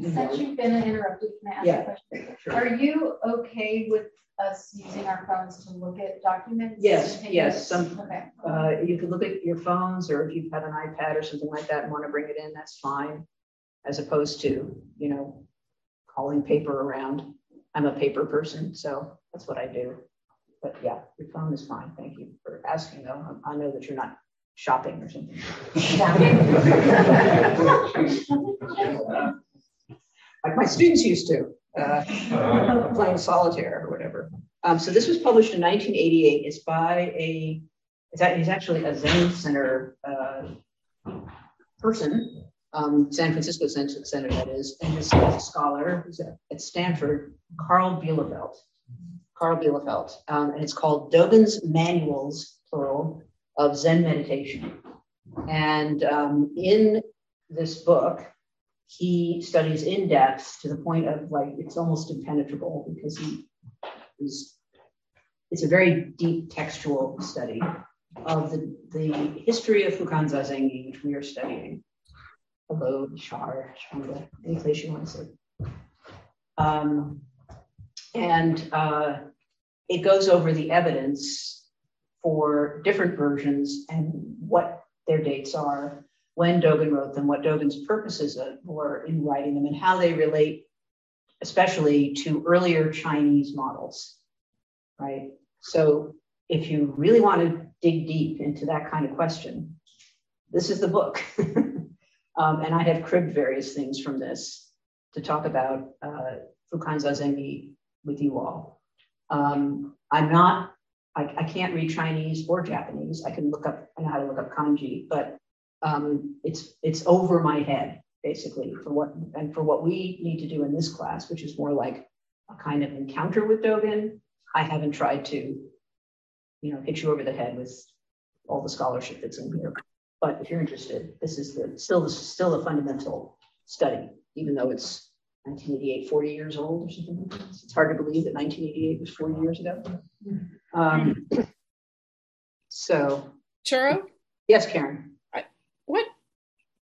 Since you've been interrupted, can I ask Yeah, a question? sure. Are you okay with us using our phones to look at documents? Yes, yes, some- Okay. Uh, you can look at your phones, or if you've had an iPad or something like that and want to bring it in, that's fine. As opposed to, you know, calling paper around. I'm a paper person, so that's what I do. But yeah, your phone is fine. Thank you for asking though. I know that you're not shopping or something. Like my students used to, uh, playing solitaire or whatever. Um, so this was published in 1988. It's by a, it's, actually a Zen Center uh, person, um, San Francisco Zen Center, that is, and he's a scholar who's at, at Stanford, Carl Bielefeldt. Carl Bielefeldt, um, and it's called Dogen's Manuals, plural, of Zen meditation. And um, in this book, he studies in depth to the point of like it's almost impenetrable because he is it's a very deep textual study of the, the history of Fukan Zazengi, which we are studying. Hello, Shar, Shanda, any place you want to say. Um, and uh, it goes over the evidence for different versions and what their dates are, when Dogen wrote them, what Dogen's purposes were in writing them, and how they relate, especially to earlier Chinese models, right? So if you really want to dig deep into that kind of question, this is the book. um, and I have cribbed various things from this to talk about uh, Fukan Zazengi with you all. Um, I'm not, I, I can't read Chinese or Japanese. I can look up, I know how to look up kanji, but um, it's it's over my head basically for what and for what we need to do in this class, which is more like a kind of encounter with Dogen. I haven't tried to, you know, hit you over the head with all the scholarship that's in here. But if you're interested, this is the still still a fundamental study, even though it's 1988, 40 years old or something. It's hard to believe that 1988 was 40 years ago. Um, so Churro, yes, Karen. what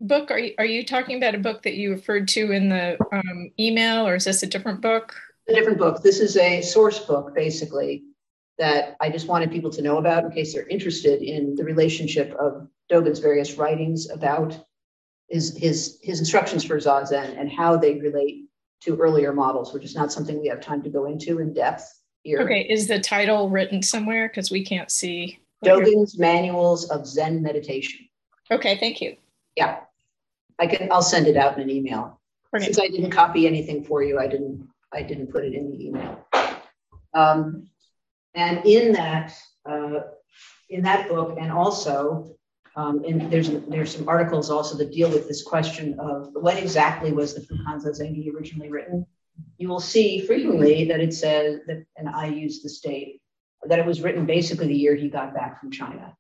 book are you, are you talking about a book that you referred to in the um, email or is this a different book? a different book. This is a source book, basically, that I just wanted people to know about in case they're interested in the relationship of Dogen's various writings about his his his instructions for Zazen and how they relate to earlier models, which is not something we have time to go into in depth here. Okay, is the title written somewhere? Because we can't see. Dogen's Manuals of Zen Meditation. Okay, thank you. Yeah. I can I'll send it out in an email. Since I didn't copy anything for you, I didn't, I didn't put it in the email. Um, and in that, uh, in that book, and also, um, and there's, there's some articles also that deal with this question of when exactly was the Fukan Zazengi originally written? You will see frequently that it says that, and I use the state, that it was written basically the year he got back from China.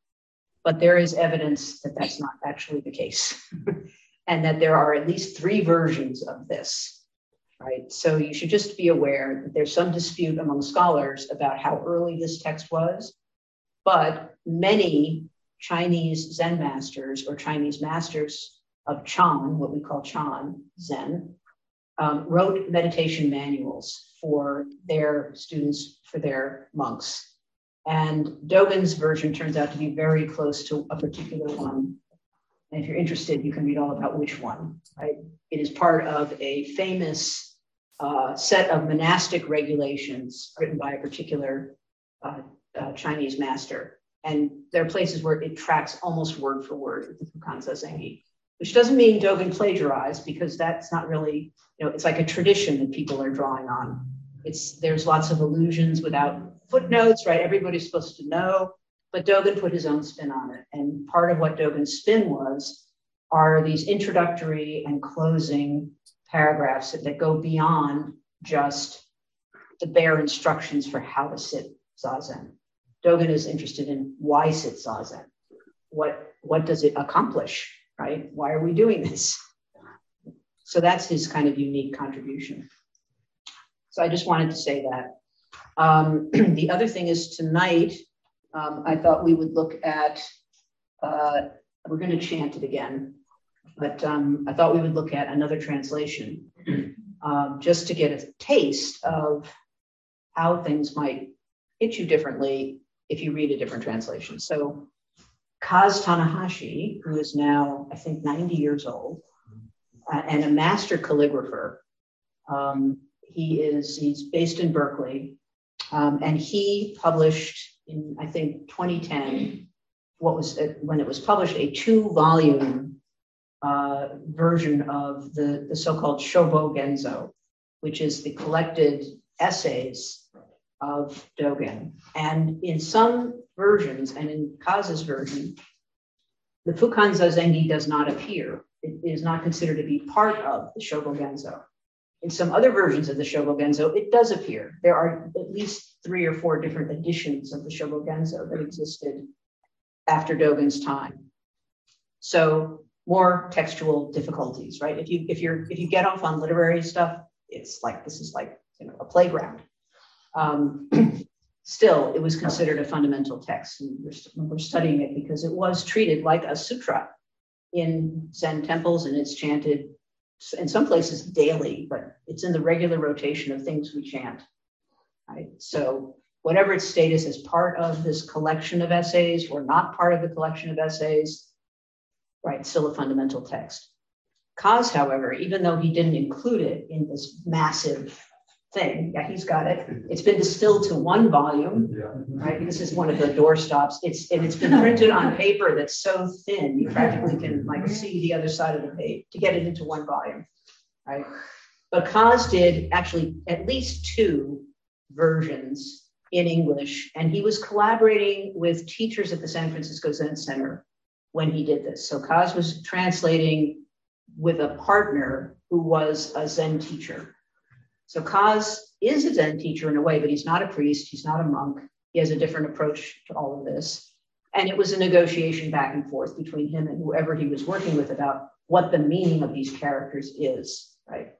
But there is evidence that that's not actually the case. and that there are at least three versions of this, right? So you should just be aware that there's some dispute among scholars about how early this text was, but many Chinese Zen masters or Chinese masters of Chan, what we call Chan Zen, um, wrote meditation manuals for their students, for their monks. And Dogen's version turns out to be very close to a particular one and if you're interested, you can read all about which one, right? It is part of a famous uh, set of monastic regulations written by a particular uh, uh, Chinese master. And there are places where it tracks almost word for word the Fukan Zazengi, which doesn't mean Dogen plagiarized because that's not really, you know, it's like a tradition that people are drawing on. It's there's lots of allusions without footnotes, right? Everybody's supposed to know but Dogen put his own spin on it. And part of what Dogen's spin was are these introductory and closing paragraphs that, that go beyond just the bare instructions for how to sit zazen. Dogen is interested in why sit zazen. What what does it accomplish? Right? Why are we doing this? So that's his kind of unique contribution. So I just wanted to say that. Um, the other thing is tonight um, I thought we would look at uh, we're going to chant it again, but um, I thought we would look at another translation um, just to get a taste of how things might hit you differently if you read a different translation. So Kaz Tanahashi, who is now, I think, 90 years old, uh, and a master calligrapher. Um, he is, he's based in Berkeley, um, and he published in, I think, 2010, what was, uh, when it was published, a two volume uh, version of the, the so called Shobo Genzo, which is the collected essays of Dogen. And in some versions, and in Kaz's version, the Fukan Zazengi does not appear. It is not considered to be part of the Shobogenzo. In some other versions of the Shobogenzo, it does appear. There are at least three or four different editions of the Shobogenzo that existed after Dogen's time. So more textual difficulties, right? If you if you're if you get off on literary stuff, it's like this is like you know a playground. Um, still, it was considered a fundamental text. And we're, we're studying it because it was treated like a sutra in Zen temples, and it's chanted in some places daily, but it's in the regular rotation of things we chant. Right? So whatever its status as part of this collection of essays or not part of the collection of essays, right, still a fundamental text. Kaz, however, even though he didn't include it in this massive thing. Yeah, he's got it. It's been distilled to one volume, Yeah. right? This is one of the door stops. It's and it's been printed on paper that's so thin you practically can like see the other side of the page to get it into one volume, right? But Kaz did actually at least two versions in English, and he was collaborating with teachers at the San Francisco Zen Center when he did this. So Kaz was translating with a partner who was a Zen teacher so Kaz is a Zen teacher in a way, but he's not a priest, he's not a monk. He has a different approach to all of this. And it was a negotiation back and forth between him and whoever he was working with about what the meaning of these characters is, right?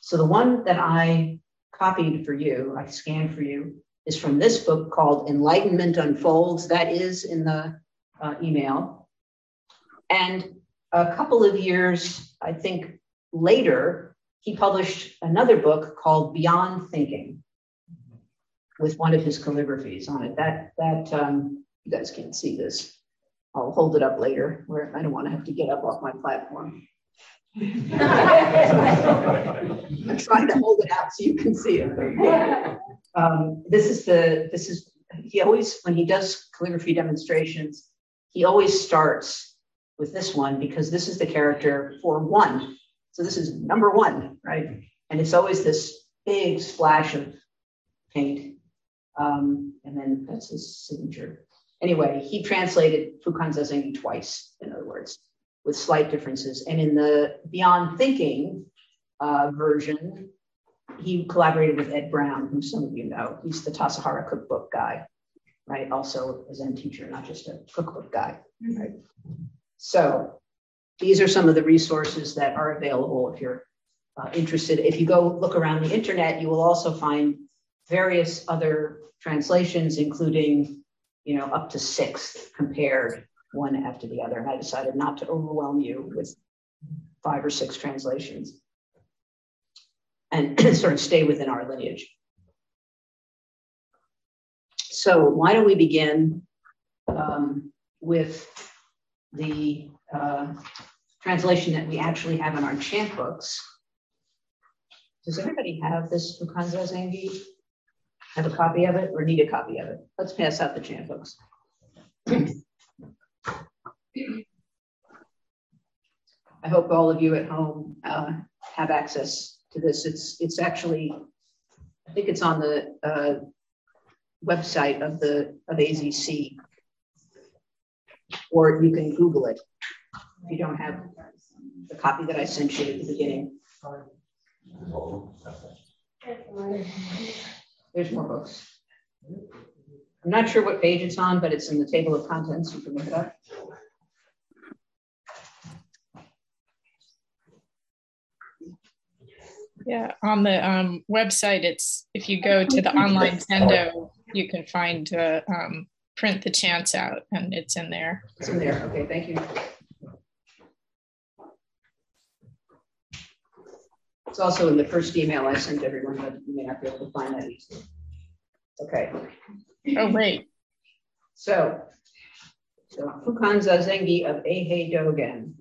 So the one that I copied for you, I scanned for you, is from this book called Enlightenment Unfolds. That is in the uh, email. And a couple of years, I think, later, he published another book called Beyond Thinking with one of his calligraphies on it. That that um, you guys can't see this. I'll hold it up later. Where I don't want to have to get up off my platform. I'm trying to hold it out so you can see it. Um, this is the this is he always when he does calligraphy demonstrations, he always starts with this one because this is the character for one so this is number one, right? And it's always this big splash of paint. Um, and then that's his signature. Anyway, he translated Fukan Zazengi twice, in other words, with slight differences. And in the Beyond Thinking uh, version, he collaborated with Ed Brown, who some of you know. He's the Tassajara cookbook guy, right? Also a Zen teacher, not just a cookbook guy, right? So these are some of the resources that are available if you're uh, interested. If you go look around the internet, you will also find various other translations, including, you know, up to six compared one after the other. And I decided not to overwhelm you with five or six translations and sort of stay within our lineage. So why don't we begin um, with the uh, translation that we actually have in our chant books. Does everybody have this Fukan Zazengi? Have a copy of it or need a copy of it? Let's pass out the chant books. I hope all of you at home uh, have access to this. It's it's actually, I think it's on the uh, website of the of AZC, or you can Google it if you don't have the copy that I sent you at the beginning. There's more books. I'm not sure what page it's on, but it's in the table of contents. You can look it up. Yeah, on the um, website, it's if you go to the online Zendo, you can find uh, um, print the chants out, and it's in there. It's in there. Okay, thank you. It's also in the first email I sent everyone, but you may not be able to find that easily. Okay, Oh, wait. so. So Fukan Zazengi of Eihei Dogen.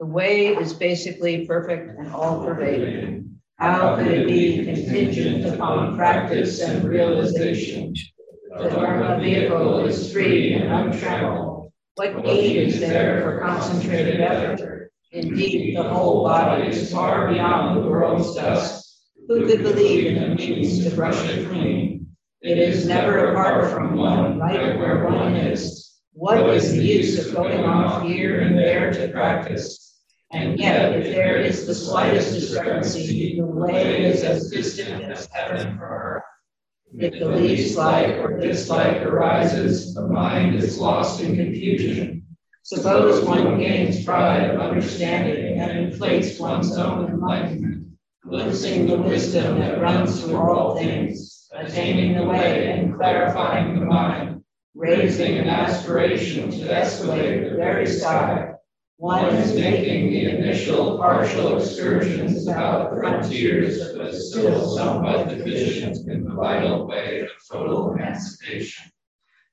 The way is basically perfect and all pervading. How could it be contingent upon practice and realization? The Dharma vehicle is free and untrammeled. What aid is there for concentrated effort? Indeed, the whole body is far beyond the world's dust. Who could believe in the means to brush it clean? It is never apart from one, right where one is. What is the use of going off here and there to practice? And yet, if there is the slightest discrepancy, the way is as distant as heaven from earth. If the least like or dislike arises, the mind is lost in confusion. Suppose one gains pride of understanding and inflates one's own enlightenment, glimpsing the wisdom that runs through all things, attaining the way and clarifying the mind, raising an aspiration to escalate the very sky. One is making the initial partial excursions about the frontiers, but still somewhat deficient in the vital way of total emancipation.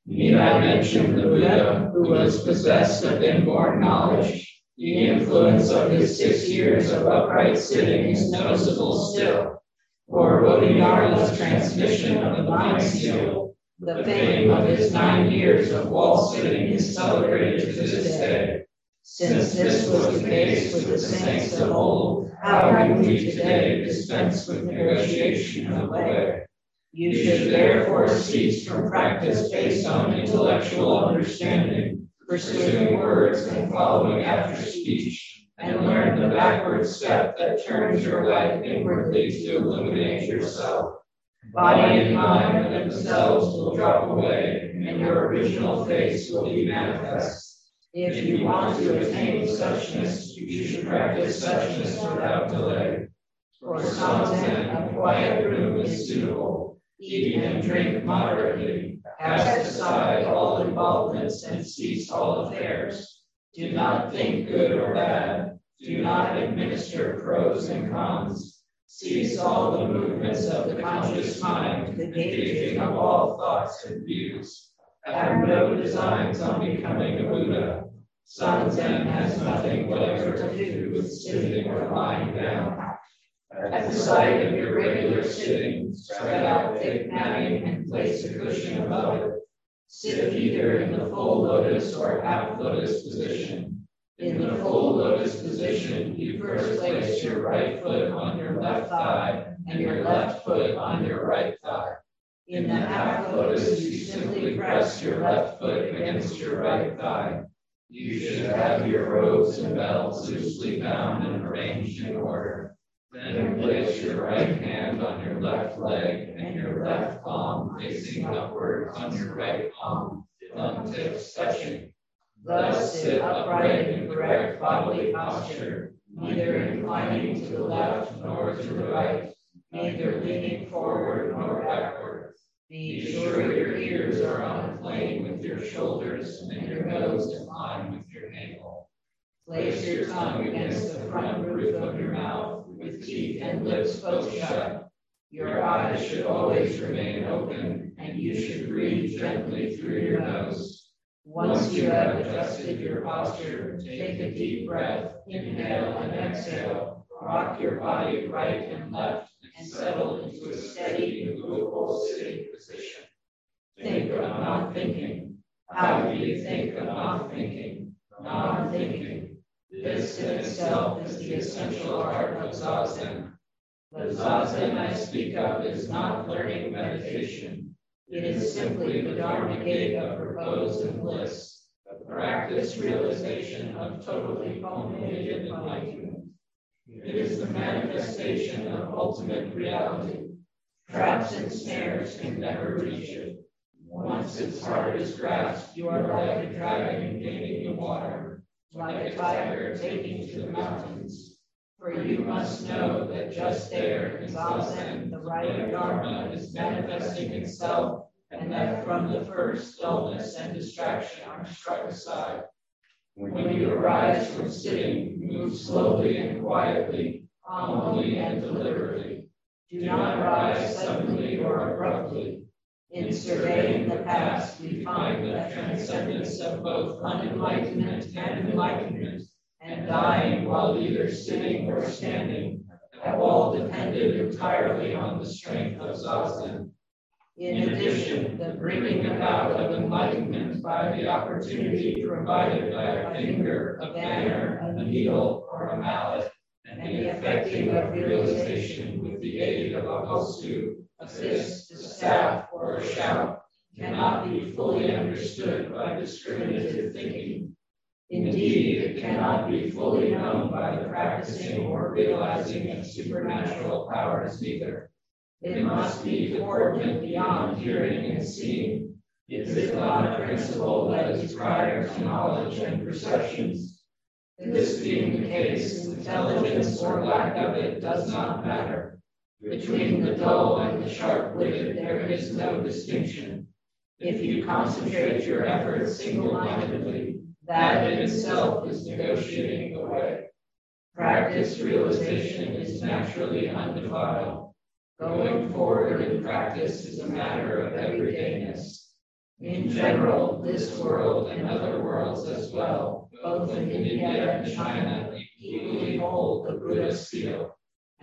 Need I mention the Buddha, who was possessed of inborn knowledge? The influence of his six years of upright sitting is noticeable still. Or Bodhidharma's transmission of the mind seal, the fame of his nine years of wall sitting is celebrated to this day. Since this was the case with the saints of old, how can we today dispense with negotiation of way? You should therefore cease from practice based on intellectual understanding, pursuing words and following after speech, and learn the backward step that turns your life inwardly to illuminate yourself. Body and mind themselves will drop away, and your original face will be manifest. If you want to attain suchness, you should practice suchness without delay. For Sanzen, a quiet room is suitable. Eat and drink moderately. Cast aside all involvements and cease all affairs. Do not think good or bad. Do not administer pros and cons. Cease all the movements of the conscious mind, the gauging of all thoughts and views. Have no designs on becoming a Buddha. Sanzen has nothing whatever to do with sitting or lying down. At the side of your regular sitting, spread out thick matting and place a cushion above it. Sit either in the full lotus or half lotus position. In the full lotus position, you first place your right foot on your left thigh and your left foot on your right thigh. In the half lotus, you simply press your left foot against your right thigh. You should have your robes and belts loosely bound and arranged in order. Then place your right hand on your left leg and your left palm facing upward on your right palm, thumb tips touching. Thus sit upright in correct bodily posture, neither inclining to the left nor to the right, neither leaning forward nor backward. Be sure your ears are on a plane with your shoulders and your nose in line with your navel. Place your tongue against the front roof of your mouth with teeth and lips both shut. Your eyes should always remain open, and you should breathe gently through your nose. Once you have adjusted your posture, take a deep breath, inhale and exhale, rock your body right and left, and settle into a steady, immovable sitting position. Think of not thinking. How do you think of not thinking? Non-thinking. This in itself is the essential art of Zazen. The Zazen I speak of is not learning meditation. It is simply the Dharma gate of repose and bliss, the practice realization of totally culminated enlightenment. It is the manifestation of ultimate reality. Traps and snares can never reach it. Once its heart is grasped, you are like a dragon gaining the water, like a tiger taking to the mountains. For you must know that just there in Zazen, the right Dharma is manifesting itself, and that from the first, dullness and distraction are struck aside. When you arise from sitting, move slowly and quietly, calmly and deliberately. Do not rise suddenly or abruptly. In surveying the past, we find the transcendence of both unenlightenment and enlightenment, and dying while either sitting or standing have all depended entirely on the strength of Zazen. In addition, the bringing about of enlightenment by the opportunity provided by a finger, a banner, a needle, or a mallet, and the effecting of realization with the aid of a hossu, fist, a staff, or a shout, cannot be fully understood by discriminative thinking. Indeed, it cannot be fully known by the practicing or realizing of supernatural powers either. It must be deported beyond hearing and seeing. Is it not a principle that is prior to knowledge and perceptions? This being the case, intelligence or lack of it does not matter. Between the dull and the sharp-witted, there is no distinction. If you concentrate your efforts single-mindedly, that in itself is negotiating the way. Practice realization is naturally undefiled. Going forward in practice is a matter of everydayness. In general, this world and other worlds as well, both in India and China, equally hold the Buddha seal,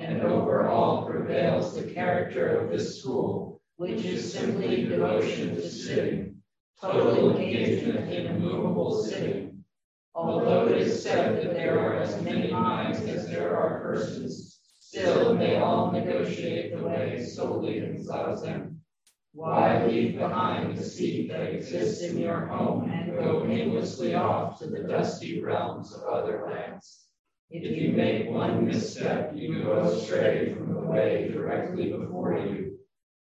and over all prevails the character of this school, which is simply devotion to sitting, total engagement in immovable sitting. Although it is said that there are as many minds as there are persons, Still, they all negotiate the way solely in Zazen. Why leave behind the seat that exists in your home and go aimlessly off to the dusty realms of other lands? If you make one misstep, you go astray from the way directly before you.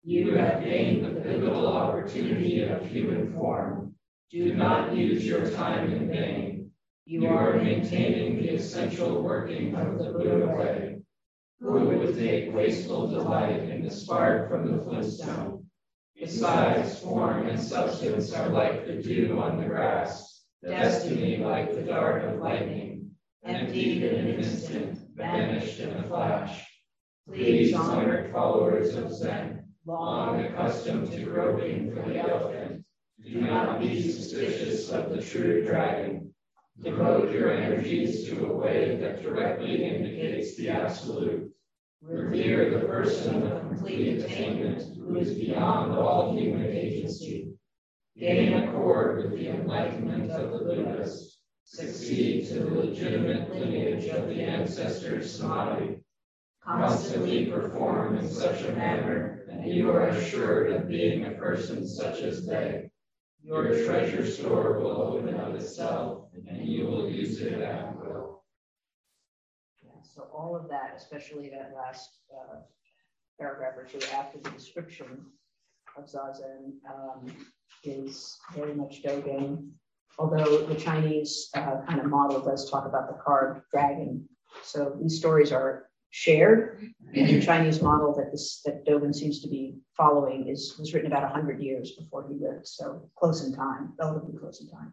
You have gained the pivotal opportunity of human form. Do not use your time in vain. You are maintaining the essential working of the Buddha way who would take wasteful delight in the spark from the flintstone. Besides, form and substance are like the dew on the grass, destiny like the dart of lightning, emptied in an instant, vanished in a flash. Please, honored followers of Zen, long accustomed to groping for the elephant, do not be suspicious of the true dragon. Devote your energies to a way that directly indicates the absolute Revere the person of complete attainment who is beyond all human agency. Gain accord with the enlightenment of the Buddhas. Succeed to the legitimate lineage of the ancestors Samadhi. Constantly perform in such a manner, and you are assured of being a person such as they. Your treasure store will open of itself, and you will use it at will. So all of that, especially that last uh, paragraph or two after the description of Zazen, um, is very much Dogen. Although the Chinese uh, kind of model does talk about the carved dragon. So these stories are shared. And the Chinese model that this that Dogen seems to be following is was written about 100 years before he lived, so close in time, relatively close in time.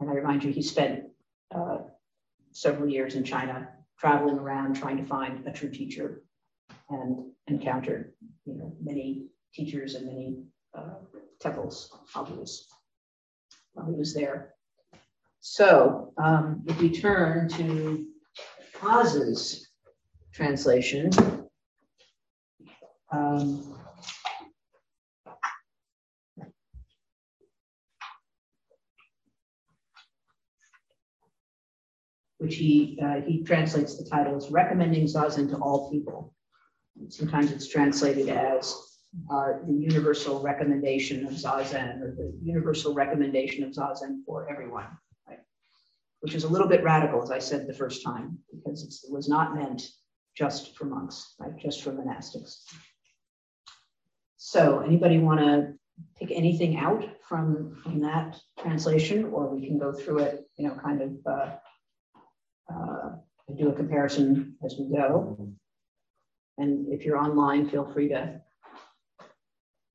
And I remind you, he spent uh, several years in China traveling around trying to find a true teacher and encountered you know many teachers and many uh, temples was while he was there. So um, if we turn to Kaz's translation, um, which he uh, he translates the title as recommending zazen to all people. Sometimes it's translated as uh, the universal recommendation of zazen or the universal recommendation of zazen for everyone, right? Which is a little bit radical, as I said the first time, because it was not meant just for monks, right? Just for monastics. So, anybody want to take anything out from from that translation, or we can go through it, you know, kind of. Uh, uh, do a comparison as we go. And if you're online, feel free to,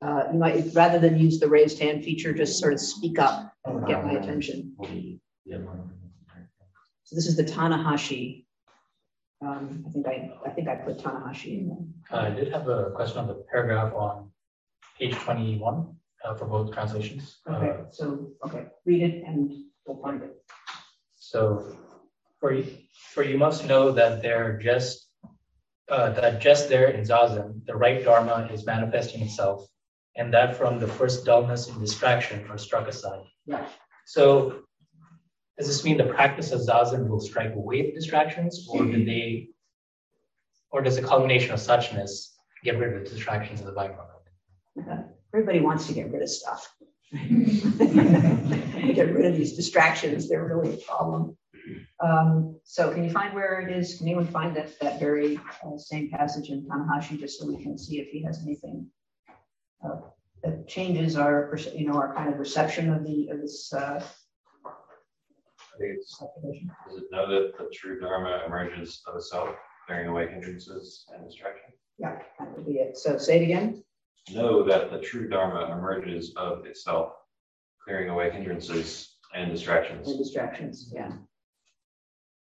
uh, you might, rather than use the raised hand feature, just sort of speak up and get my attention. So this is the Tanahashi Um, I think I, I think I put Tanahashi in there. Uh, I did have a question on the paragraph on page twenty-one uh, for both translations. Uh, Okay, so, okay, read it and we'll find it. So, for you, for you must know that there just, uh, that just there in Zazen, the right Dharma is manifesting itself, and that from the first dullness and distraction are struck aside. Right. So, does this mean the practice of Zazen will strike away the distractions, or do they, or does the culmination of suchness get rid of the distractions of the byproduct? Everybody wants to get rid of stuff. Get rid of these distractions, they're really a problem. Um, so can you find where it is? Can anyone find that, that very uh, same passage in Tanahashi, just so we can see if he has anything uh, that changes our, you know, our kind of reception of the, of this, uh, I think it's, does it know that the true Dharma emerges of itself, clearing away hindrances and distraction? Yeah, that would be it. So say it again. Know that the true Dharma emerges of itself, clearing away hindrances and And distractions. distractions, yeah.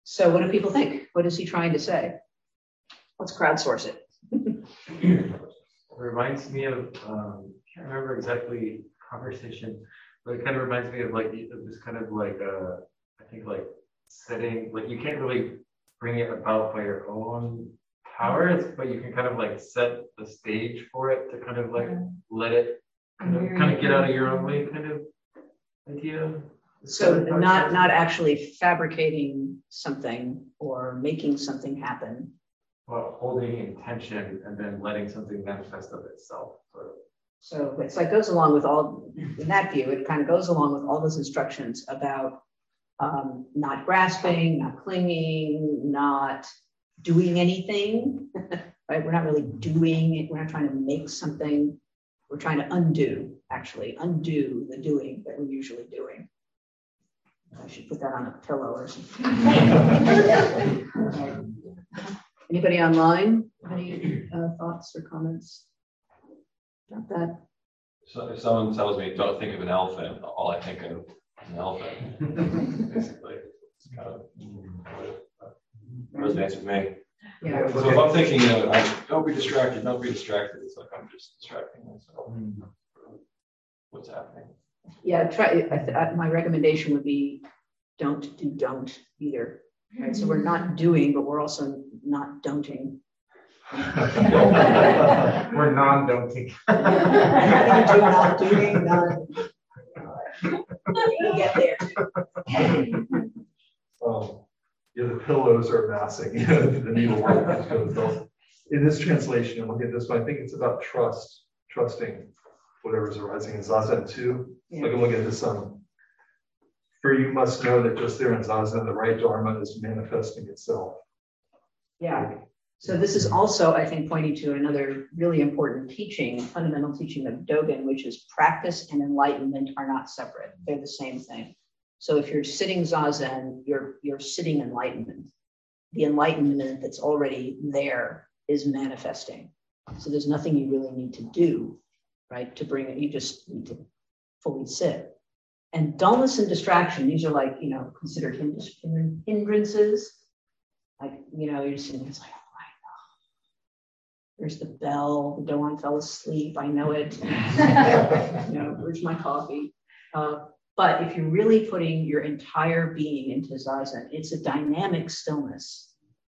So what do people think? What is he trying to say? Let's crowdsource it. It reminds me of, um, can't remember exactly conversation, but it kind of reminds me of like, of this kind of like, uh, I think like setting, like you can't really bring it about by your own powers, but you can kind of like set the stage for it to kind of like let it kind of, kind of get out of your own way kind of idea. So not, not actually fabricating something or making something happen. Well, holding intention and then letting something manifest of itself, sort of. So it's like goes along with all, in that view, it kind of goes along with all those instructions about um, not grasping, not clinging, not doing anything, right? We're not really doing it. We're not trying to make something. We're trying to undo, actually, undo the doing that we're usually doing. I should put that on a pillow or something. Okay. Anybody online? Any uh, thoughts or comments about that? So if someone tells me, don't think of an elephant, all I think of is an elephant, basically. It's kind of resonates with me. Yeah. So if I'm thinking, you know, I, don't be distracted, don't be distracted, it's like I'm just distracting myself. What's happening? Yeah, try, I, th- I- my recommendation would be don't do don't either. Right, so we're not doing, but we're also not don'ting. We're non-doting. Nothing to not doing, not. We'll Get there. um, you know, the pillows are massing, you know, the needle work goes off. In this translation, I'm looking at this one, I think it's about trust, trusting whatever's arising in Zazen too. Like I'm looking at this, um, for you must know that just there in Zazen, the right Dharma is manifesting itself. Yeah, so this is also, I think, pointing to another really important teaching, fundamental teaching of Dogen, which is practice and enlightenment are not separate. They're the same thing. So if you're sitting Zazen, you're you're sitting enlightenment. The enlightenment that's already there is manifesting. So there's nothing you really need to do, right? To bring it, you just need to fully sit. And dullness and distraction, these are like, you know, considered hin- hindrances. Like, you know, you're sitting there, it's like, oh. There's the bell, the one fell asleep, I know it. you know, where's my coffee? Uh, but if you're really putting your entire being into Zazen, it's a dynamic stillness,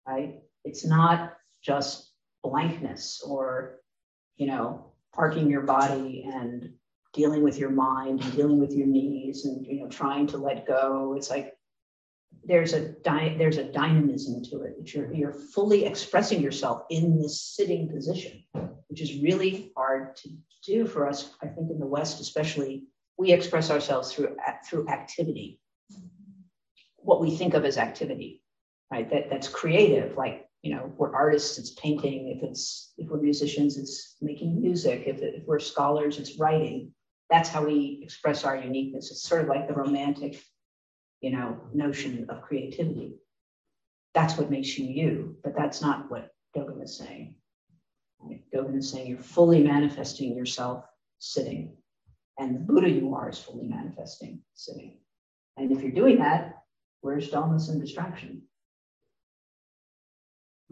right? It's not just blankness or, you know, parking your body and dealing with your mind and dealing with your knees and, you know, trying to let go. It's like there's a there's a dynamism to it that you're you're fully expressing yourself in this sitting position, which is really hard to do for us. I think in the West, especially, we express ourselves through through activity, what we think of as activity, right? That that's creative, like you know, we're artists, it's painting. If it's if we're musicians, it's making music. If, if we're scholars, it's writing. That's how we express our uniqueness. It's sort of like the romantic you know, notion of creativity. That's what makes you you, but that's not what Dogen is saying. Dogen is saying you're fully manifesting yourself sitting, and the Buddha you are is fully manifesting sitting. And if you're doing that, where's dullness and distraction?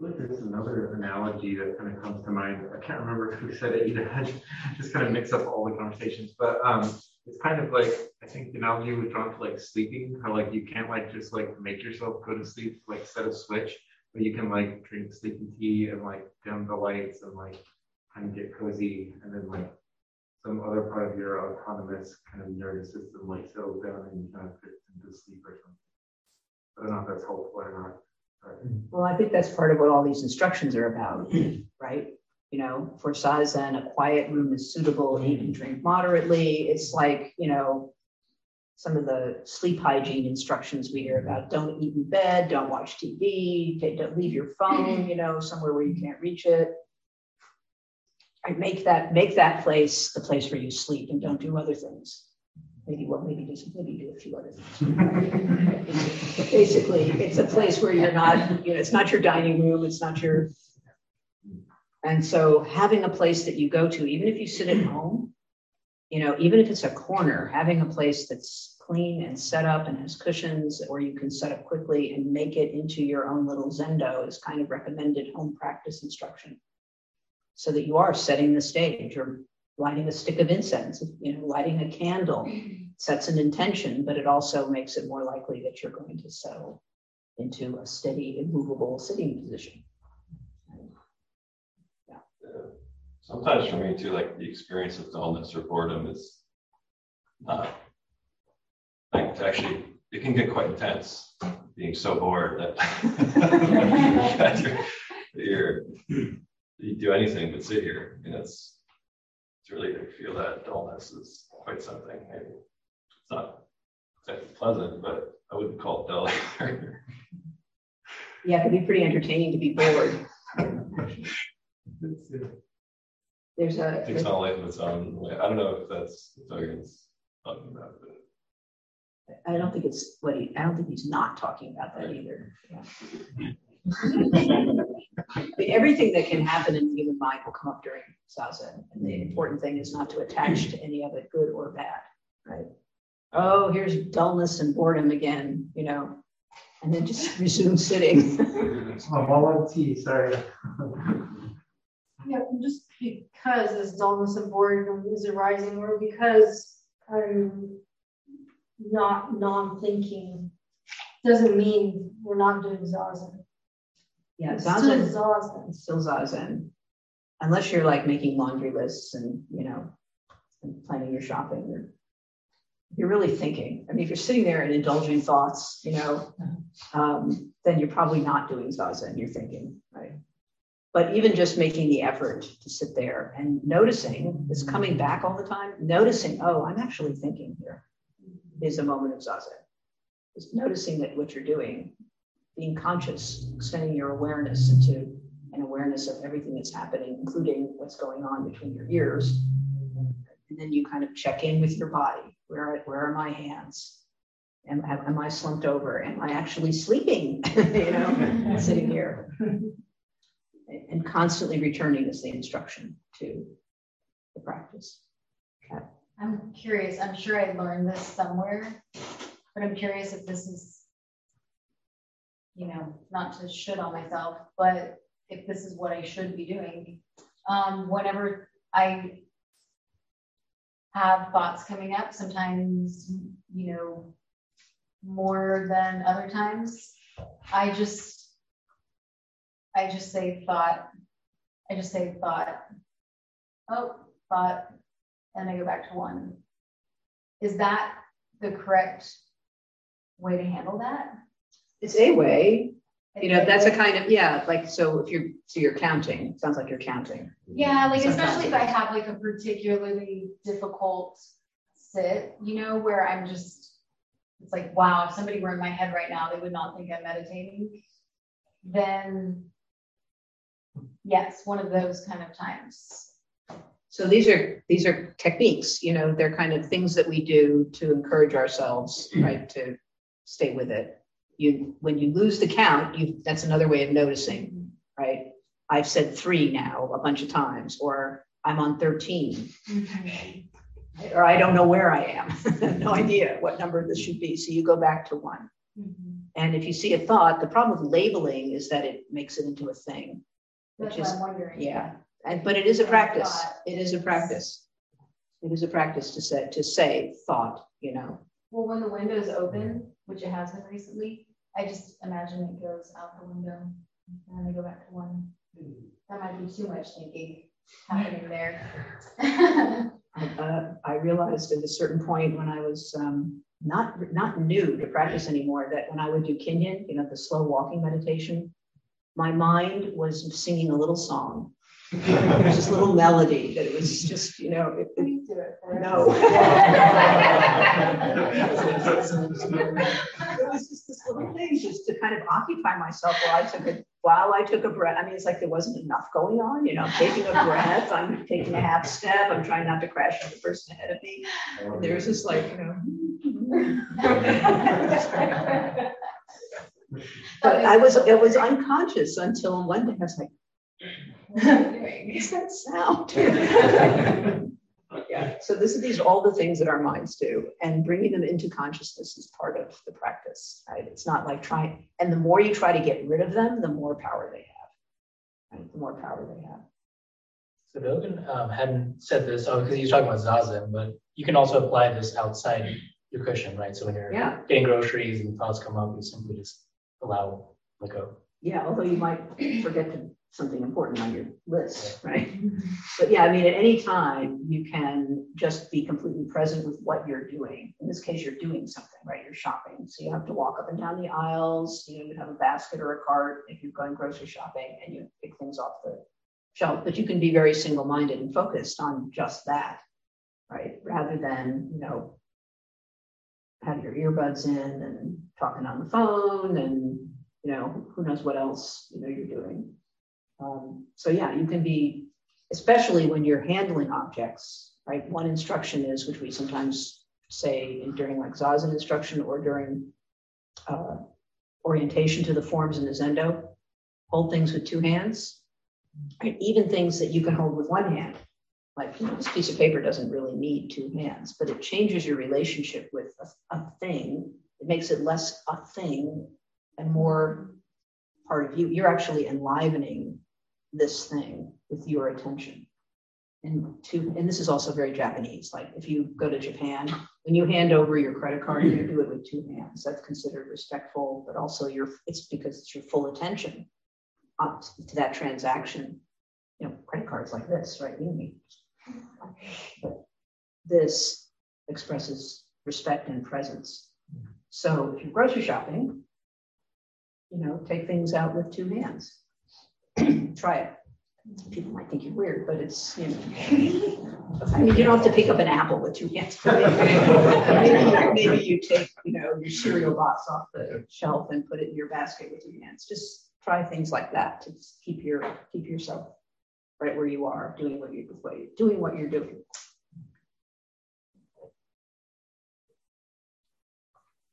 Like there's another analogy that kind of comes to mind. I can't remember who said it either. I just kind of mix up all the conversations. But um, it's kind of like I think the analogy was drawn to like sleeping, how like you can't like just like make yourself go to sleep, like set a switch, but you can like drink sleeping tea and like dim the lights and like kind of get cozy and then like some other part of your autonomous kind of nervous system like settles down and you kind of drift into sleep or something. I don't know if that's helpful or not. Well, I think that's part of what all these instructions are about, right? You know, for Zazen, a quiet room is suitable, eat and drink moderately. It's like, you know, some of the sleep hygiene instructions we hear about don't eat in bed, don't watch TV, don't leave your phone, you know, somewhere where you can't reach it. I make that make that place the place where you sleep and don't do other things. Maybe well, maybe do some- maybe do a few other things. Basically, it's a place where you're not, you know, it's not your dining room, it's not your. And so having a place that you go to, even if you sit at home, you know, even if it's a corner, having a place that's clean and set up and has cushions, or you can set up quickly and make it into your own little zendo is kind of recommended home practice instruction so that you are setting the stage or lighting a stick of incense, you know, lighting a candle mm-hmm. sets an intention, but it also makes it more likely that you're going to settle into a steady, immovable sitting position. Yeah. Sometimes for me too, like the experience of dullness or boredom is not like it's actually it can get quite intense being so bored that, that you're, you're you do anything but sit here. I mean, it's it's really to feel that dullness is quite something. Maybe it's not exactly pleasant, but I wouldn't call it dull either. Yeah, it can be pretty entertaining to be bored. There's a. It takes on life of its own. I don't know if that's what Dogen's talking about, but I don't think it's what he, I don't think he's not talking about that either. Yeah. everything that can happen in the human mind will come up during zazen. And the important thing is not to attach to any of it, good or bad, right? Oh, here's dullness and boredom again, you know, and then just resume sitting. oh, tea, sorry. yeah, just because this dullness and boredom is arising, or because I'm not non-thinking, doesn't mean we're not doing zazen. Yeah, zazen. Still zazen. Still zazen. Unless you're like making laundry lists and, you know, and planning your shopping or you're really thinking. I mean, if you're sitting there and indulging thoughts, you know, uh-huh. um, then you're probably not doing zazen, you're thinking, right? But even just making the effort to sit there and noticing, it's mm-hmm. coming back all the time, noticing, oh, I'm actually thinking here mm-hmm. is a moment of zazen. Just noticing that what you're doing being conscious, extending your awareness into an awareness of everything that's happening, including what's going on between your ears. And then you kind of check in with your body. Where, where are my hands? Am, am I slumped over? Am I actually sleeping? you know, sitting here. And constantly returning is the instruction to the practice. Okay. I'm curious. I'm sure I learned this somewhere, but I'm curious if this is you know, not to shit on myself, but if this is what I should be doing, um, whenever I have thoughts coming up, sometimes, you know, more than other times, I just, I just say thought, I just say thought, oh, thought, and I go back to one. Is that the correct way to handle that? It's a way you know that's a kind of yeah like so if you're so you're counting sounds like you're counting. Yeah like especially if i have like a particularly difficult sit you know where i'm just it's like wow if somebody were in my head right now they would not think i'm meditating then yes one of those kind of times. So these are these are techniques you know they're kind of things that we do to encourage ourselves mm-hmm. right to stay with it you when you lose the count, you that's another way of noticing, right? I've said three now a bunch of times, or I'm on 13. Mm-hmm. Or I don't know where I am. no idea what number this should be. So you go back to one. Mm-hmm. And if you see a thought, the problem with labeling is that it makes it into a thing. That's Which what is, I'm wondering. yeah, and, but it is a practice. It is a practice. It is a practice to say, to say thought, you know. Well, when the window is open, which it has been recently, I just imagine it goes out the window and then they go back to one. That might be too much thinking happening there. I, uh, I realized at a certain point when I was um, not not new to practice anymore that when I would do Kinhin, you know, the slow walking meditation, my mind was singing a little song. There was this little melody that it was just, you know, it, it, Please do it for us. no. it was just this little thing just to kind of occupy myself while I took a while I took a breath. I mean, it's like there wasn't enough going on, you know, I'm taking a breath, I'm taking a half step, I'm trying not to crash into the person ahead of me. And there's this like, you know. But I was it was unconscious until one day I was like, what's that sound? yeah. So this is these are all the things that our minds do, and bringing them into consciousness is part of the practice. Right? It's not like trying, and the more you try to get rid of them, the more power they have. Right? The more power they have. So Dogen um, hadn't said this, oh, because he's talking about zazen, but you can also apply this outside your cushion, right? So when you're Yeah. getting groceries and thoughts come up, you simply just allow, let go. Yeah, although you might forget to, something important on your list, right? But yeah, I mean, at any time you can just be completely present with what you're doing. In this case, you're doing something, right? You're shopping. So you have to walk up and down the aisles. You know, you have a basket or a cart if you're going grocery shopping and you pick things off the shelf. But you can be very single-minded and focused on just that, right? Rather than, you know, have your earbuds in and talking on the phone and you know who knows what else you know you're doing um, so yeah you can be especially when you're handling objects right one instruction is which we sometimes say during like zazen instruction or during uh, orientation to the forms in the zendo hold things with two hands right? even things that you can hold with one hand like you know, this piece of paper doesn't really need two hands, but it changes your relationship with a, a, thing. It makes it less a thing and more part of you. You're actually enlivening this thing with your attention. And to and this is also very Japanese. Like if you go to Japan, when you hand over your credit card, you do it with two hands. That's considered respectful, but also your it's because it's your full attention up to that transaction. You know, credit cards like this, right? You need but this expresses respect and presence. Mm-hmm. So if you're grocery shopping, you know, take things out with two hands. Try it. People might think you're weird, but it's, you know, I mean, you don't have to pick up an apple with two hands. maybe, maybe you take, you know, your cereal box off the shelf and put it in your basket with your hands. Just try things like that to keep your keep yourself right where you are, doing what you're doing what you're doing.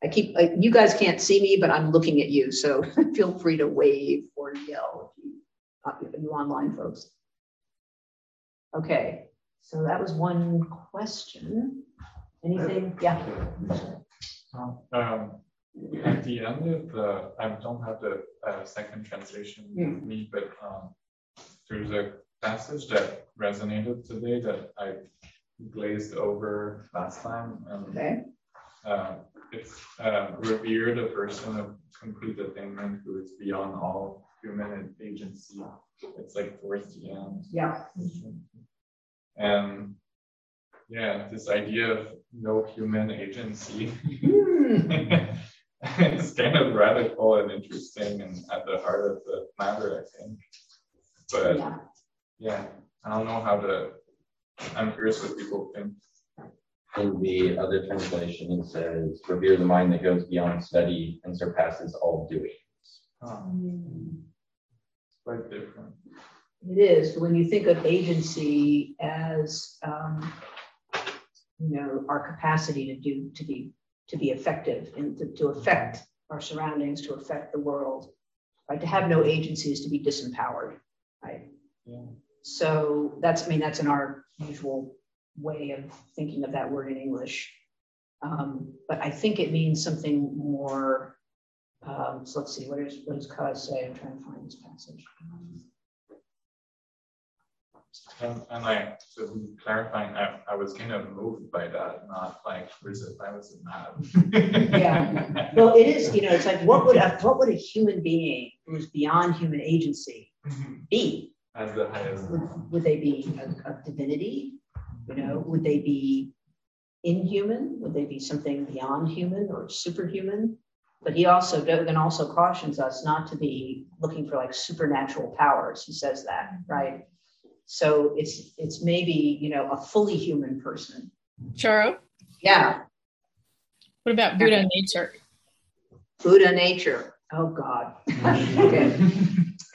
I keep uh, you guys can't see me, but I'm looking at you, so feel free to wave or yell if you, uh, you online folks. Okay, so that was one question. Anything? Yeah. Um, at the end of the, I don't have the uh, second translation with me, but um, there's a passage that resonated today that I glazed over last time. Um, okay. Uh, it's uh, revere the person of complete attainment who is beyond all human agency. It's like towards the end. Yeah. And yeah, this idea of no human agency. it's kind of radical and interesting and at the heart of the matter, I think. But yeah yeah, I don't know how to. I'm curious what people think. In the other translation, it says, "Revere the mind that goes beyond study and surpasses all doings." It's quite different. It is when you think of agency as, um, you know, our capacity to do to be to be effective and to, to affect our surroundings, to affect the world. Right, to have no agency is to be disempowered. Right. Yeah. So that's, I mean, that's in our usual way of thinking of that word in English. Um, but I think it means something more Um, so let's see, what is what does Kaz say? I'm trying to find this passage. And, and like to clarifying, I, I was kind of moved by that, not like as I was mad. yeah. Well, it is, you know, it's like what would a what would a human being who's beyond human agency be? As the highest. Would, would they be a, a divinity? You know, would they be inhuman? Would they be something beyond human or superhuman? But he also then also cautions us not to be looking for like supernatural powers. He says that, right? So it's it's maybe you know a fully human person. Charo. Yeah. What about Buddha nature? Buddha nature. Oh God. okay.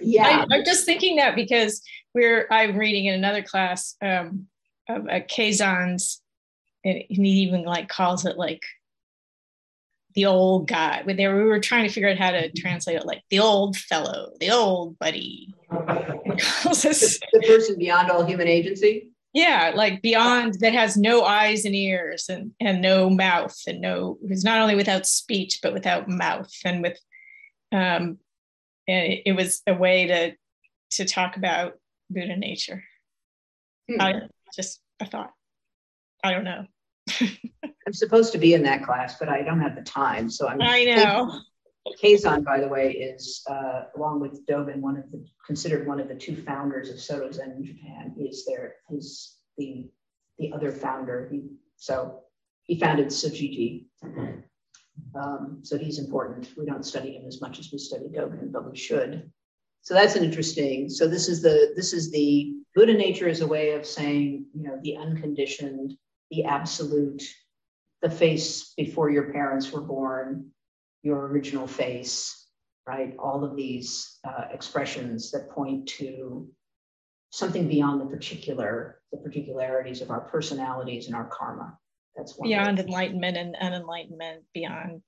Yeah. I, am just thinking that because we're I'm reading in another class um, of a Keizan's, and he even like calls it like the old guy. When they were, we were trying to figure out how to translate it, like the old fellow, the old buddy. the, the person beyond all human agency. Yeah, like beyond that has no eyes and ears and and no mouth and no who's not only without speech but without mouth and with um and it, it was a way to to talk about Buddha nature. Hmm. I just a thought. I don't know. I'm supposed to be in that class, but I don't have the time. So I'm. I know. Keizan, by the way, is uh, along with Dogen, one of the considered one of the two founders of Soto Zen in Japan. Is there. He's the the other founder. He so he founded Sojiji. Um, so he's important. We don't study him as much as we study Dogen, but we should. So that's an interesting. So this is the this is the Buddha nature is a way of saying you know the unconditioned, the absolute, the face before your parents were born, your original face, right? All of these uh, expressions that point to something beyond the particular, the particularities of our personalities and our karma. That's one beyond enlightenment and unenlightenment, beyond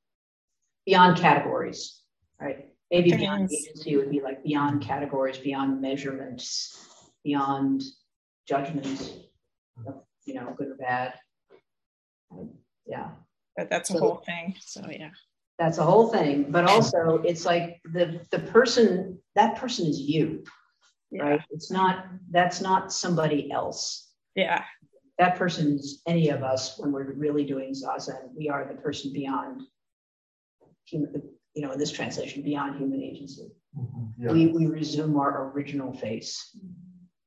beyond categories, right? Maybe beyond agency would be like beyond categories, beyond measurements, beyond judgment, you know, good or bad. Yeah. But that's a so, whole thing. So yeah that's a whole thing but also it's like the the person that person is you yeah. right it's not that's not somebody else yeah that person is any of us when we're really doing zazen we are the person beyond human you know in this translation beyond human agency mm-hmm. yeah. we, we resume our original face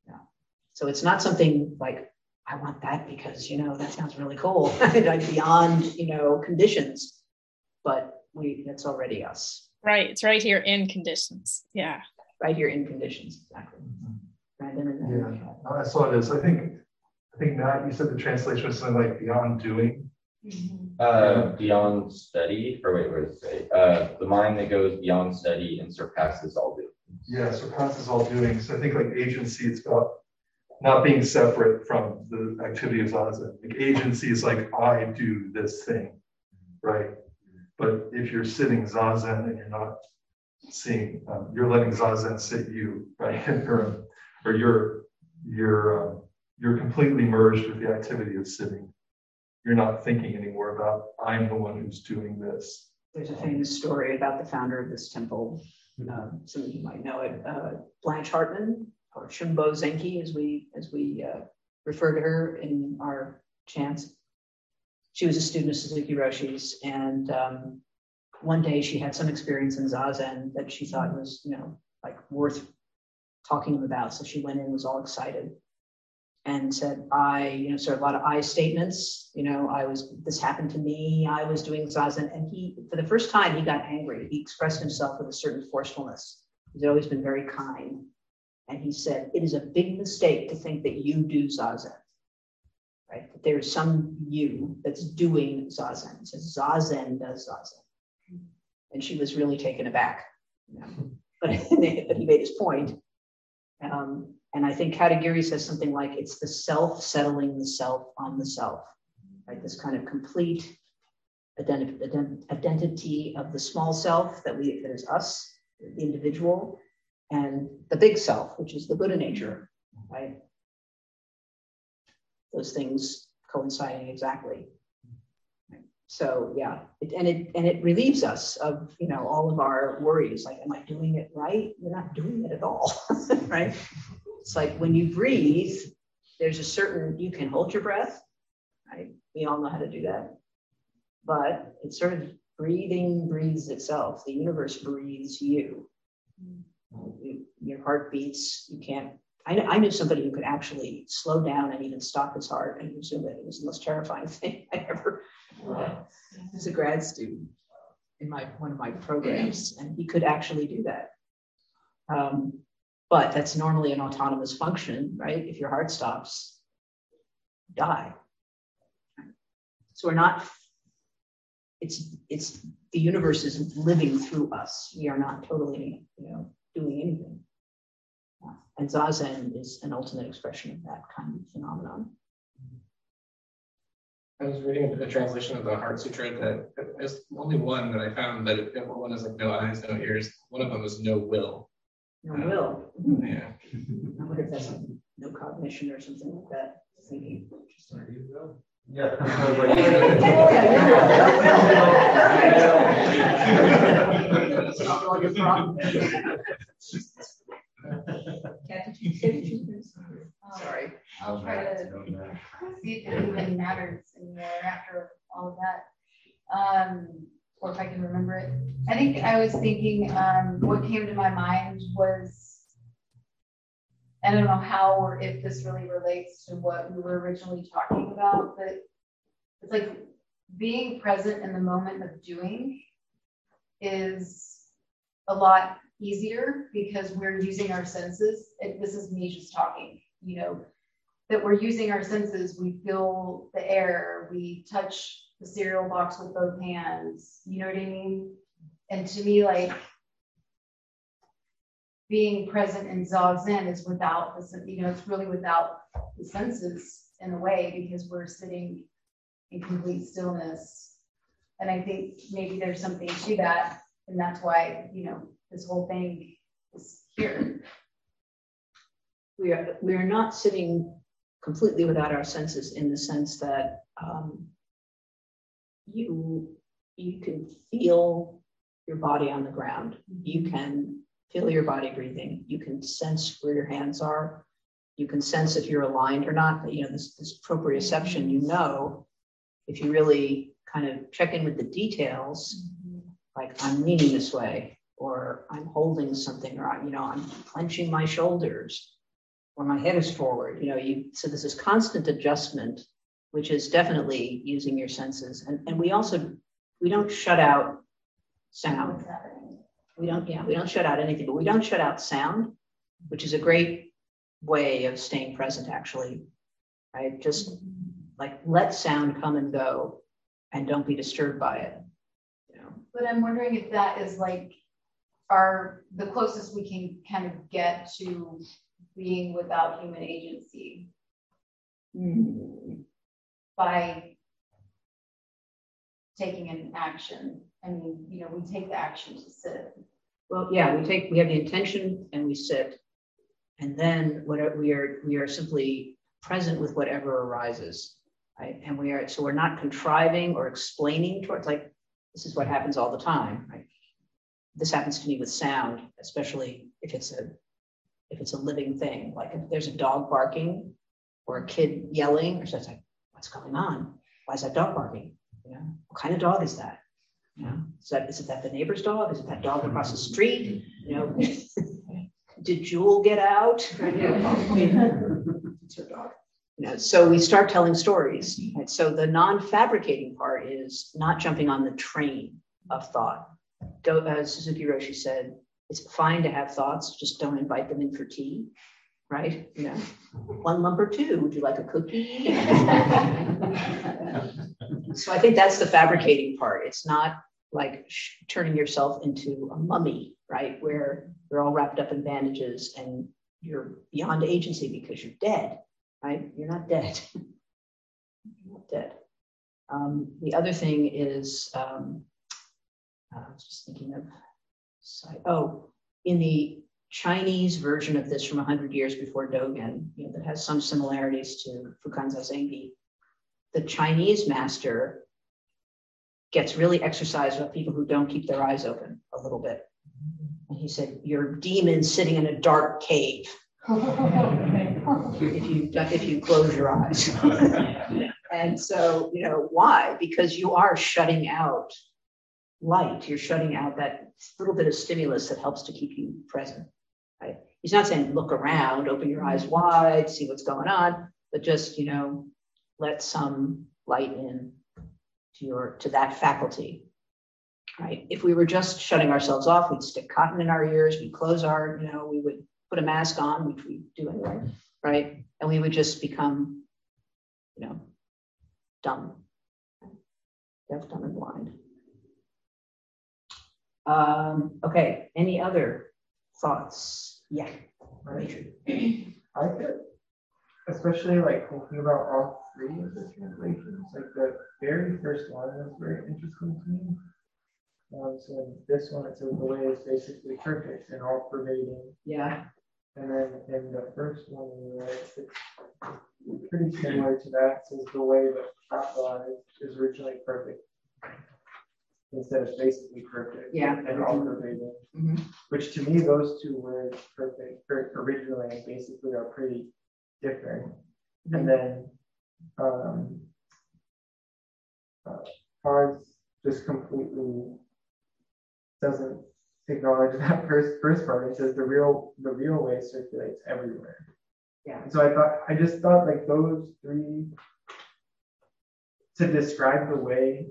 yeah so it's not something like i want that because you know that sounds really cool like beyond you know conditions but we that's already us. Right. It's right here in conditions. Yeah. Right here in conditions. Exactly. Yeah, I saw this. I think I think Matt, you said the translation was something like beyond doing. Uh, beyond study, or wait, where does it say? Uh, the mind that goes beyond study and surpasses all doing. Yeah, surpasses all doing. So I think like agency, it's about not being separate from the activity of zazen. Like agency is like I do this thing, right? But if you're sitting zazen and you're not seeing, um, you're letting zazen sit you, right? or, you're you're um, you're completely merged with the activity of sitting. You're not thinking anymore about I'm the one who's doing this. There's a famous story about the founder of this temple. Um, some of you might know it. Uh, Blanche Hartman, or Shumbo Zenkei, as we as we uh, refer to her in our chants she was a student of Suzuki Roshi's, and um, one day she had some experience in zazen that she thought was, you know, like worth talking about. So she went in, was all excited, and said, "I, you know, sort of a lot of I statements. You know, I was this happened to me. I was doing zazen." And he, for the first time, he got angry. He expressed himself with a certain forcefulness. He's always been very kind, and he said, "It is a big mistake to think that you do zazen." right? That there's some you that's doing zazen. It says zazen does zazen. And she was really taken aback. You know? but, but he made his point. Um, and I think Katagiri says something like it's the self settling the self on the self, right? This kind of complete ident- identity of the small self that we that is us, the individual, and the big self, which is the Buddha nature, right? those things coinciding exactly. so yeah, it, and it and it relieves us of you know all of our worries. Like, am I doing it right? You're not doing it at all, right? It's like when you breathe, there's a certain you can hold your breath, right? We all know how to do that, but it's sort of breathing breathes itself. The universe breathes you. Mm. You your heart beats. You can't. I, I knew somebody who could actually slow down and even stop his heart and resume it. It was the most terrifying thing I ever as a grad student in my one of my programs, and he could actually do that. Um, but that's normally an autonomous function, right? If your heart stops, die. So we're not. It's it's the universe is living through us. We are not totally, you know, doing anything. And zazen is an ultimate expression of that kind of phenomenon. I was reading a translation of the Heart Sutra that there's only one that I found that it, one is like no eyes, no ears. One of them is no will. No uh, will. Yeah. I wonder if that's no cognition or something like that. Thinking. Yeah. It's not really a problem. Sorry. I'll try to see if it even matters anymore after all of that. Um, or if I can remember it. I think I was thinking um, what came to my mind was I don't know how or if this really relates to what we were originally talking about, but it's like being present in the moment of doing is a lot easier because we're using our senses. It, this is me just talking, you know, that we're using our senses. We feel the air, we touch the cereal box with both hands, you know what I mean? And to me, like being present in Zazen is without the, you know, it's really without the senses in a way because we're sitting in complete stillness. And I think maybe there's something to that. And that's why, you know, this whole thing is here. We are we are not sitting completely without our senses in the sense that um, you you can feel your body on the ground. Mm-hmm. You can feel your body breathing. You can sense where your hands are. You can sense if you're aligned or not. You know this this proprioception. You mm-hmm. know if you really kind of check in with the details. Mm-hmm. Like I'm leaning this way or I'm holding something, or I, you know, I'm clenching my shoulders, or my head is forward. You know, you so this is constant adjustment, which is definitely using your senses. And and we also we don't shut out sound. We don't, yeah, we don't shut out anything, but we don't shut out sound, which is a great way of staying present, actually. Right? Just like let sound come and go and don't be disturbed by it. But I'm wondering if that is like are the closest we can kind of get to being without human agency mm. by taking an action. I mean, you know, we take the action to sit. Well, yeah, we take we have the intention and we sit, and then whatever we are we are simply present with whatever arises, right? And we are so we're not contriving or explaining towards like this is what happens all the time, right? this happens to me with sound, especially if it's a if it's a living thing. Like if there's a dog barking or a kid yelling, or so it's like, what's going on? Why is that dog barking? You know, what kind of dog is that? You know, is that is it that the neighbor's dog? Is it that dog across the street? You know, did Jewel get out? it's her dog. You know, so we start telling stories. Right? So the non-fabricating part is not jumping on the train of thought as uh, Suzuki Roshi said, it's fine to have thoughts, just don't invite them in for tea, right? You know, one lump or two, would you like a cookie? so I think that's the fabricating part. It's not like sh- turning yourself into a mummy, right? Where you're all wrapped up in bandages and you're beyond agency because you're dead, right? You're not dead. you're not dead. Um, the other thing is um, uh, I was just thinking of, oh, in the Chinese version of this from 100 years before Dogen, you know, that has some similarities to Fukan Zazengi, the Chinese master gets really exercised with people who don't keep their eyes open a little bit. And he said, You're sitting in a dark cave. If you if you close your eyes. and so, you know, why? Because you are shutting out light. You're shutting out that little bit of stimulus that helps to keep you present. Right? He's not saying look around, open your eyes wide, see what's going on, but just, you know, let some light in to your to that faculty. Right. If we were just shutting ourselves off, we'd stick cotton in our ears, we'd close our, you know, we would put a mask on, which we do anyway, right? And we would just become, you know, dumb, deaf, dumb, and blind. Um, okay, any other thoughts? Yeah. I could, especially like thinking about all three of the translations, like the very first one was very interesting to me. Um, so this one, it says the way is basically perfect and all pervading. Yeah. And then in the first one, it's pretty similar to that. Says the way that capitalized is originally perfect instead of basically perfect. Yeah. And all pervading. Mm-hmm. Which to me, those two words, perfect, originally and basically are pretty different. Mm-hmm. And then um, uh, Kaz's just completely doesn't acknowledge that first first part. It says the real the real way circulates everywhere. Yeah. And so I thought I just thought like those three to describe the way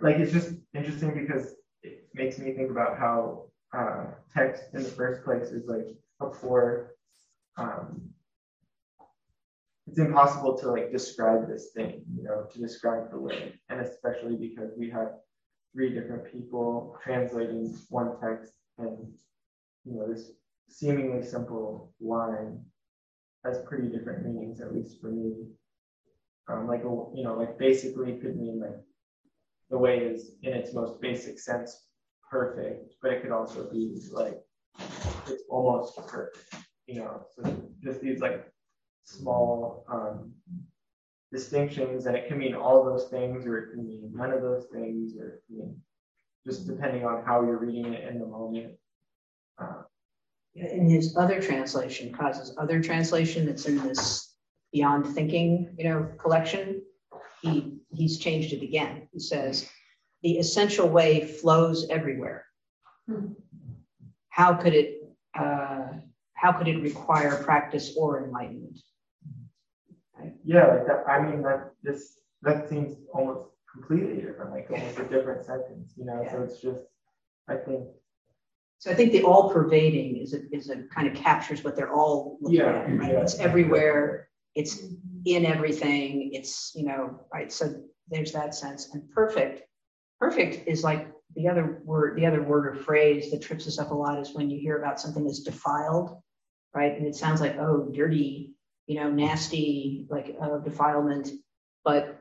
like it's just interesting because it makes me think about how uh, text in the first place is like before um, it's impossible to like describe this thing, you know, to describe the way, and especially because we have three different people translating one text and you know this seemingly simple line has pretty different meanings at least for me. Um, like you know like basically could mean like the way is in its most basic sense perfect but it could also be like it's almost perfect you know so just these like small um, distinctions and it can mean all those things or it can mean none of those things or it can mean just depending on how you're reading it in the moment. Uh, in his other translation, Kaz's other translation that's in this Beyond Thinking, you know, collection, he he's changed it again. He says, the essential way flows everywhere. Hmm. How could it uh, how could it require practice or enlightenment? Yeah, like that. I mean, that this that seems almost completely different, like almost a different sentence, you know. Yeah. So it's just, I think. So I think the all pervading is a is a kind of captures what they're all looking yeah, at. Right? Yeah. It's everywhere. It's in everything. It's you know right. So there's that sense. And perfect, perfect is like the other word. The other word or phrase that trips us up a lot is when you hear about something that's defiled, right? And it sounds like oh dirty you know, nasty like uh, defilement, but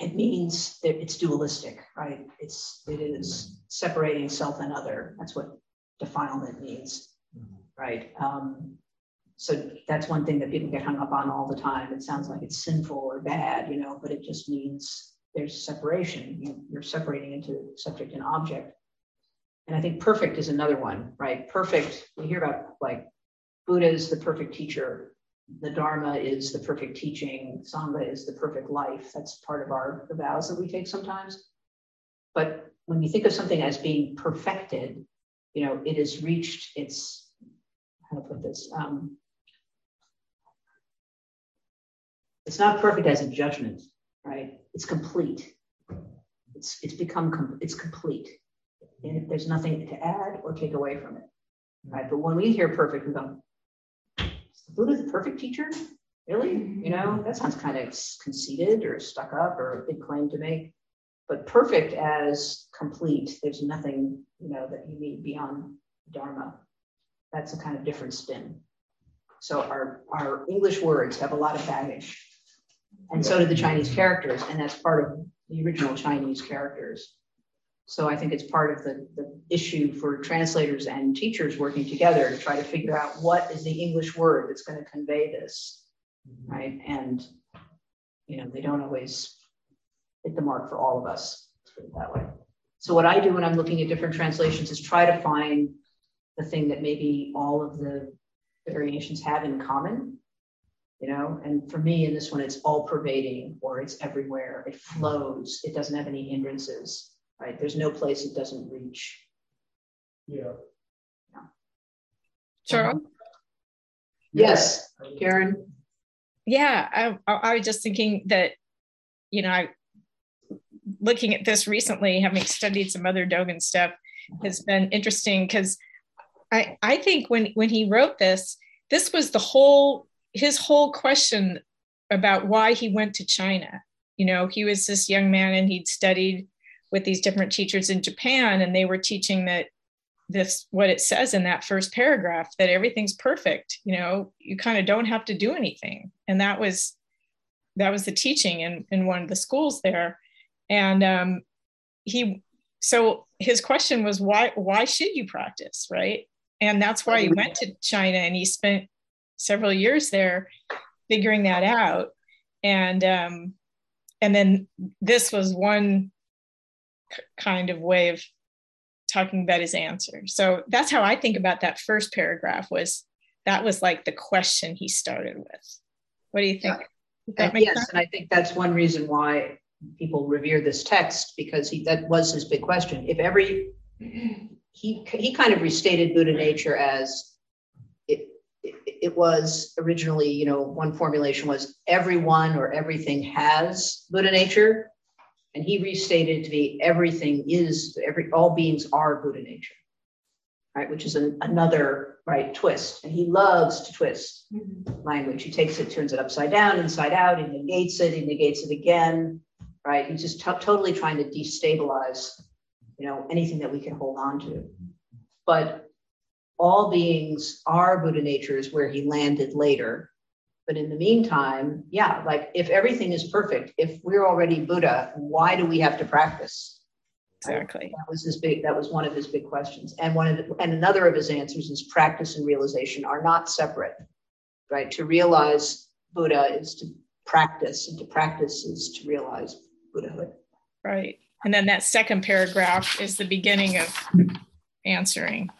it means that it's dualistic, right? It's it is separating self and other. That's what defilement means, mm-hmm. right? Um, so that's one thing that people get hung up on all the time. It sounds like it's sinful or bad, you know, but it just means there's separation. You, you're separating into subject and object. And I think perfect is another one, right? Perfect. We hear about like Buddha is the perfect teacher the Dharma is the perfect teaching, Sangha is the perfect life. That's part of our the vows that we take sometimes. But when you think of something as being perfected, you know, it has reached its, how to put this, um, it's not perfect as a judgment, right? It's complete. It's it's become com- it's complete, and there's nothing to add or take away from it, right? But when we hear perfect, we go, Buddha the perfect teacher? Really? You know, mm-hmm. that sounds kind of conceited or stuck up or a big claim to make. But perfect as complete, there's nothing, you know, that you need beyond Dharma. That's a kind of different spin. So our, our English words have a lot of baggage. And so do the Chinese characters, and that's part of the original Chinese characters. So I think it's part of the, the issue for translators and teachers working together to try to figure out what is the English word that's going to convey this, right? And you know, they don't always hit the mark for all of us. That way. So what I do when I'm looking at different translations is try to find the thing that maybe all of the variations have in common. You know, and for me in this one, it's all pervading or it's everywhere. It flows. It doesn't have any hindrances, right? There's no place it doesn't reach. Yeah. Charles? Uh-huh. Yes, Karen. Yeah, I, I was just thinking that, you know, I looking at this recently, having studied some other Dogen stuff, has been interesting because I I think when when he wrote this, this was the whole his whole question about why he went to China. You know, he was this young man and he'd studied with these different teachers in Japan, and they were teaching that this what it says in that first paragraph that everything's perfect you know you kind of don't have to do anything. And that was that was the teaching in in one of the schools there. And um he so his question was why why should you practice right? And that's why he went to china and he spent several years there figuring that out. And um and then this was one kind of way of talking about his answer. So that's how I think about that first paragraph was that was like the question he started with. What do you think? Yeah. And uh, yes, sense? and I think that's one reason why people revere this text because he that was his big question. If every he he kind of restated Buddha nature as it, it, it was originally, you know, one formulation was everyone or everything has Buddha nature, and he restated to be everything is every all beings are Buddha nature, right? Which is an, another right twist. And he loves to twist mm-hmm. language. He takes it, turns it upside down, inside out. He negates it. He negates it again, right? He's just t- totally trying to destabilize, you know, anything that we can hold on to. But all beings are Buddha natures where he landed later but in the meantime, yeah, like if everything is perfect, if we're already Buddha, why do we have to practice? Exactly. That was his big. That was one of his big questions, and one of the, and another of his answers is practice and realization are not separate, right? To realize Buddha is to practice, and to practice is to realize Buddhahood. Right, and then that second paragraph is the beginning of answering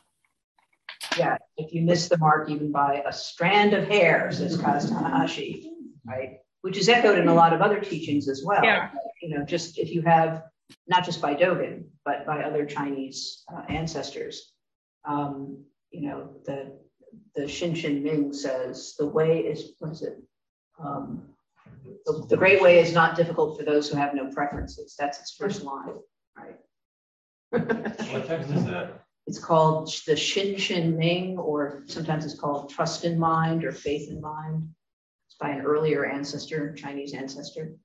yeah, if you miss the mark even by a strand of hair, says Kaz Tanahashi, right? Which is echoed in a lot of other teachings as well. Yeah. You know, just if you have, not just by Dogen, but by other Chinese uh, ancestors, um, you know, the the Shin Ming says the way is, what is it? Um, the, the great way is not difficult for those who have no preferences. That's its first line, right? what text is that? It's called the Shin Shin Ming, or sometimes it's called Trust in Mind or Faith in Mind. It's by an earlier ancestor, Chinese ancestor.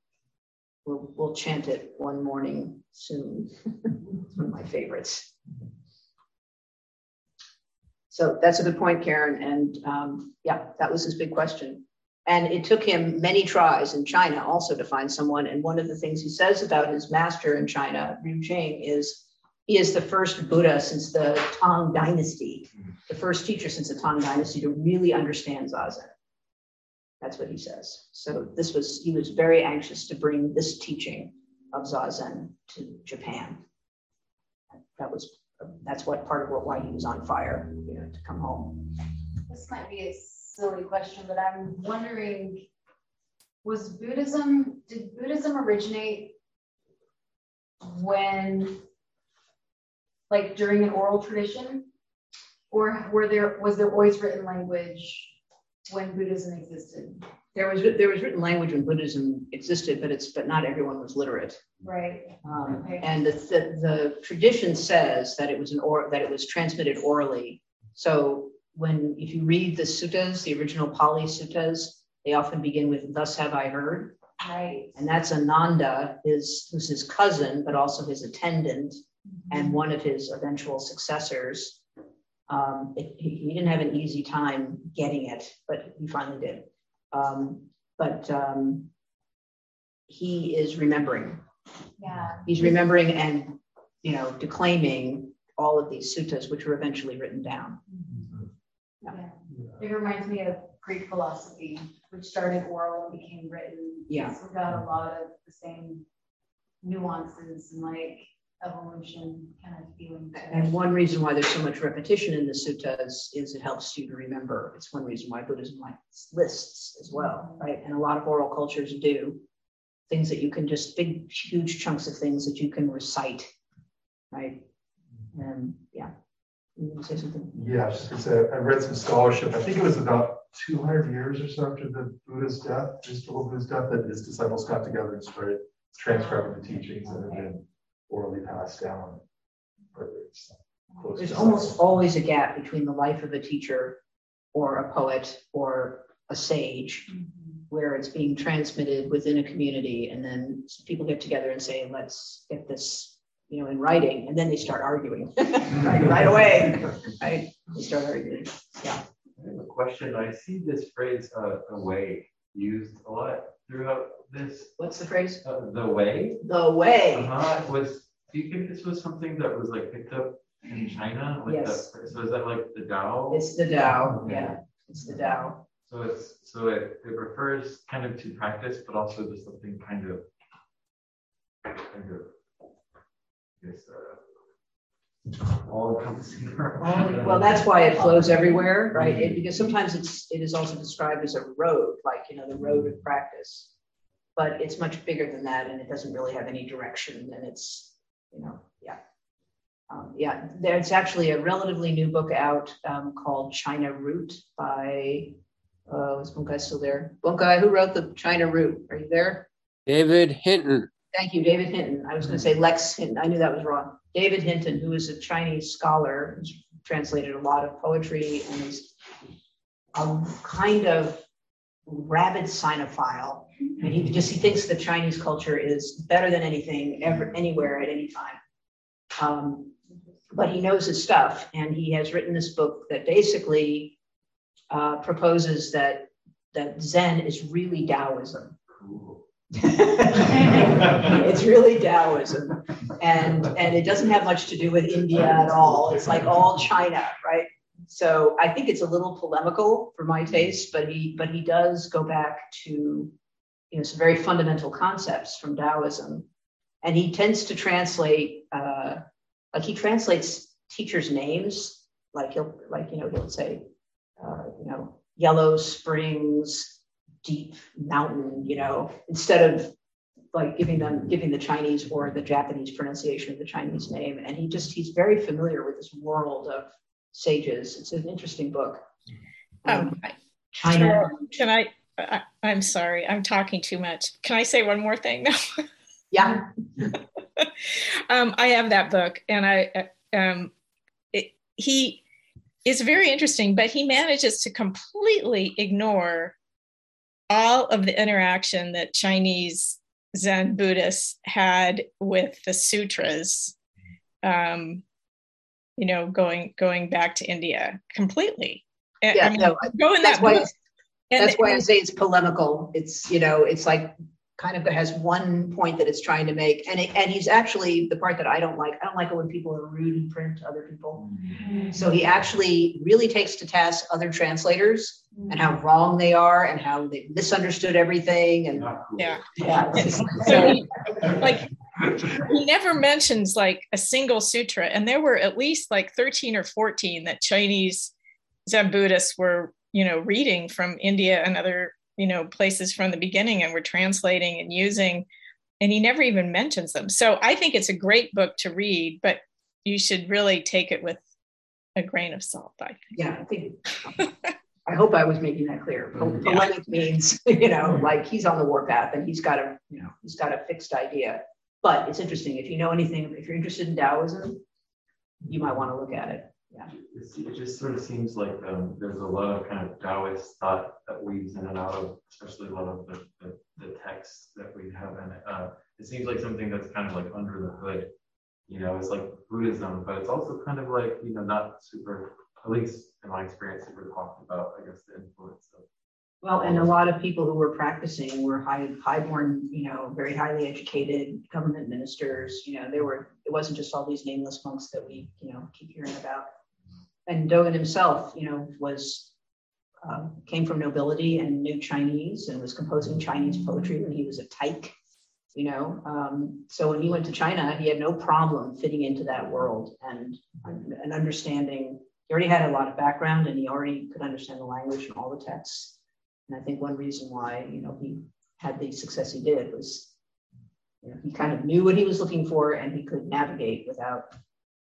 We'll, we'll chant it one morning soon. it's one of my favorites. So that's a good point, Karen. And um, yeah, that was his big question. And it took him many tries in China also to find someone. And one of the things he says about his master in China, Ru Jing, is is the first Buddha since the Tang Dynasty, the first teacher since the Tang Dynasty to really understand Zazen. That's what he says. So this was he was very anxious to bring this teaching of Zazen to Japan. That was that's what part of what why he was on fire, you know, to come home. This might be a silly question, but I'm wondering, was Buddhism did Buddhism originate when like during an oral tradition? Or were there was there always written language when Buddhism existed? There was there was written language when Buddhism existed, but it's but not everyone was literate. Right. Um, okay. And the, the, the tradition says that it was an or that it was transmitted orally. So when if you read the suttas, the original Pali suttas, they often begin with "Thus have I heard." Right. And that's Ananda, his who's his cousin, but also his attendant, and one of his eventual successors. Um, it, he didn't have an easy time getting it, but he finally did. Um, but um, he is remembering. Yeah. He's remembering and you know declaiming all of these suttas, which were eventually written down. Yeah. yeah. It reminds me of Greek philosophy, which started oral and became written. Yeah. we got a lot of the same nuances and like evolution kind of feeling. And one reason why there's so much repetition in the suttas is it helps you to remember. It's one reason why Buddhism likes lists as well, mm-hmm. right? And a lot of oral cultures do things that you can just big, huge chunks of things that you can recite, right? And yeah, you want say something? Yeah, I was just say, I read some scholarship. I think it was about 200 years or so after the Buddha's death, historical Buddha's death, that his disciples got together and started transcribing the teachings that had been orally passed down. There's almost always a gap between the life of a teacher or a poet or a sage mm-hmm. where it's being transmitted within a community and then people get together and say let's get this you know in writing and then they start arguing. Right, right away. Right they start arguing. Yeah. I have a question. I see this phrase uh, away used a lot throughout this what's the phrase? Uh, the way? The way. Uh-huh. was do you think this was something that was like picked up in china like yes. The, so is that like the dao? It's the dao yeah. It's the dao. So it's so it, it refers kind of to practice, but also to something kind of kind of I guess uh, all encompassing. well, that's why it flows everywhere, right? It, because sometimes it's it is also described as a road, like you know the road of practice, but it's much bigger than that, and it doesn't really have any direction, and it's you know yeah. Um, yeah, there's actually a relatively new book out um, called China Root by uh, is Bunkai still there? Bunkai, who wrote the China Root? Are you there? David Hinton. Thank you, David Hinton. I was going to say Lex Hinton. I knew that was wrong. David Hinton, who is a Chinese scholar, translated a lot of poetry and is a kind of rabid sinophile. And he just he thinks the Chinese culture is better than anything ever anywhere at any time. Um, but he knows his stuff, and he has written this book that basically uh, proposes that that Zen is really Taoism. it's really Taoism, and and it doesn't have much to do with India at all. It's like all China, right? So I think it's a little polemical for my taste, but he but he does go back to you know some very fundamental concepts from Taoism, and he tends to translate uh, like he translates teachers' names, like he'll like you know he'll say uh, you know, Yellow Springs, deep mountain, you know, instead of like giving them giving the Chinese or the Japanese pronunciation of the Chinese name. And he just he's very familiar with this world of sages. It's an interesting book. Um, um, China. Can I, I? I'm sorry, I'm talking too much. Can I say one more thing now? yeah. um, I have that book, and I um, it, he is very interesting, but he manages to completely ignore all of the interaction that Chinese Zen Buddhists had with the sutras. Um, you know, going going back to India completely. Yeah, I mean, no, going that's that why. that's why I say it's polemical. It's you know, it's like kind of has one point that it's trying to make. And it, and he's actually the part that i don't like i don't like it when people are rude in print to other people. Mm-hmm. so he actually really takes to task other translators mm-hmm. and how wrong they are and how they misunderstood everything and yeah. Yeah. So he, like he never mentions like a single sutra. And there were at least like 13 or 14 that chinese zen buddhists were you know reading from india and other you know places from the beginning and we're translating and using and he never even mentions them. So i think it's a great book to read but you should really take it with a grain of salt i think. Yeah i think i hope i was making that clear. Polemic mm-hmm. yeah. means you know like he's on the warpath and he's got a you know he's got a fixed idea. But it's interesting if you know anything if you're interested in taoism you might want to look at it yeah. It just sort of seems like um, there's a lot of kind of Taoist thought that weaves in and out of, especially a lot of the, the, the texts that we have in it. Uh, it seems like something that's kind of like under the hood, you know, it's like Buddhism, but it's also kind of like, you know, not super, at least in my experience, super talked about, I guess, the influence of. Well, and a lot of people who were practicing were high, highborn, you know, very highly educated government ministers. You know, there were, it wasn't just all these nameless monks that we, you know, keep hearing about and Dogen himself, you know, was uh, came from nobility and knew Chinese and was composing Chinese poetry when he was a tyke you know. Um, so when he went to China, he had no problem fitting into that world and, and understanding. He already had a lot of background and he already could understand the language and all the texts. And I think one reason why, you know, he had the success he did was you know, he kind of knew what he was looking for and he could navigate without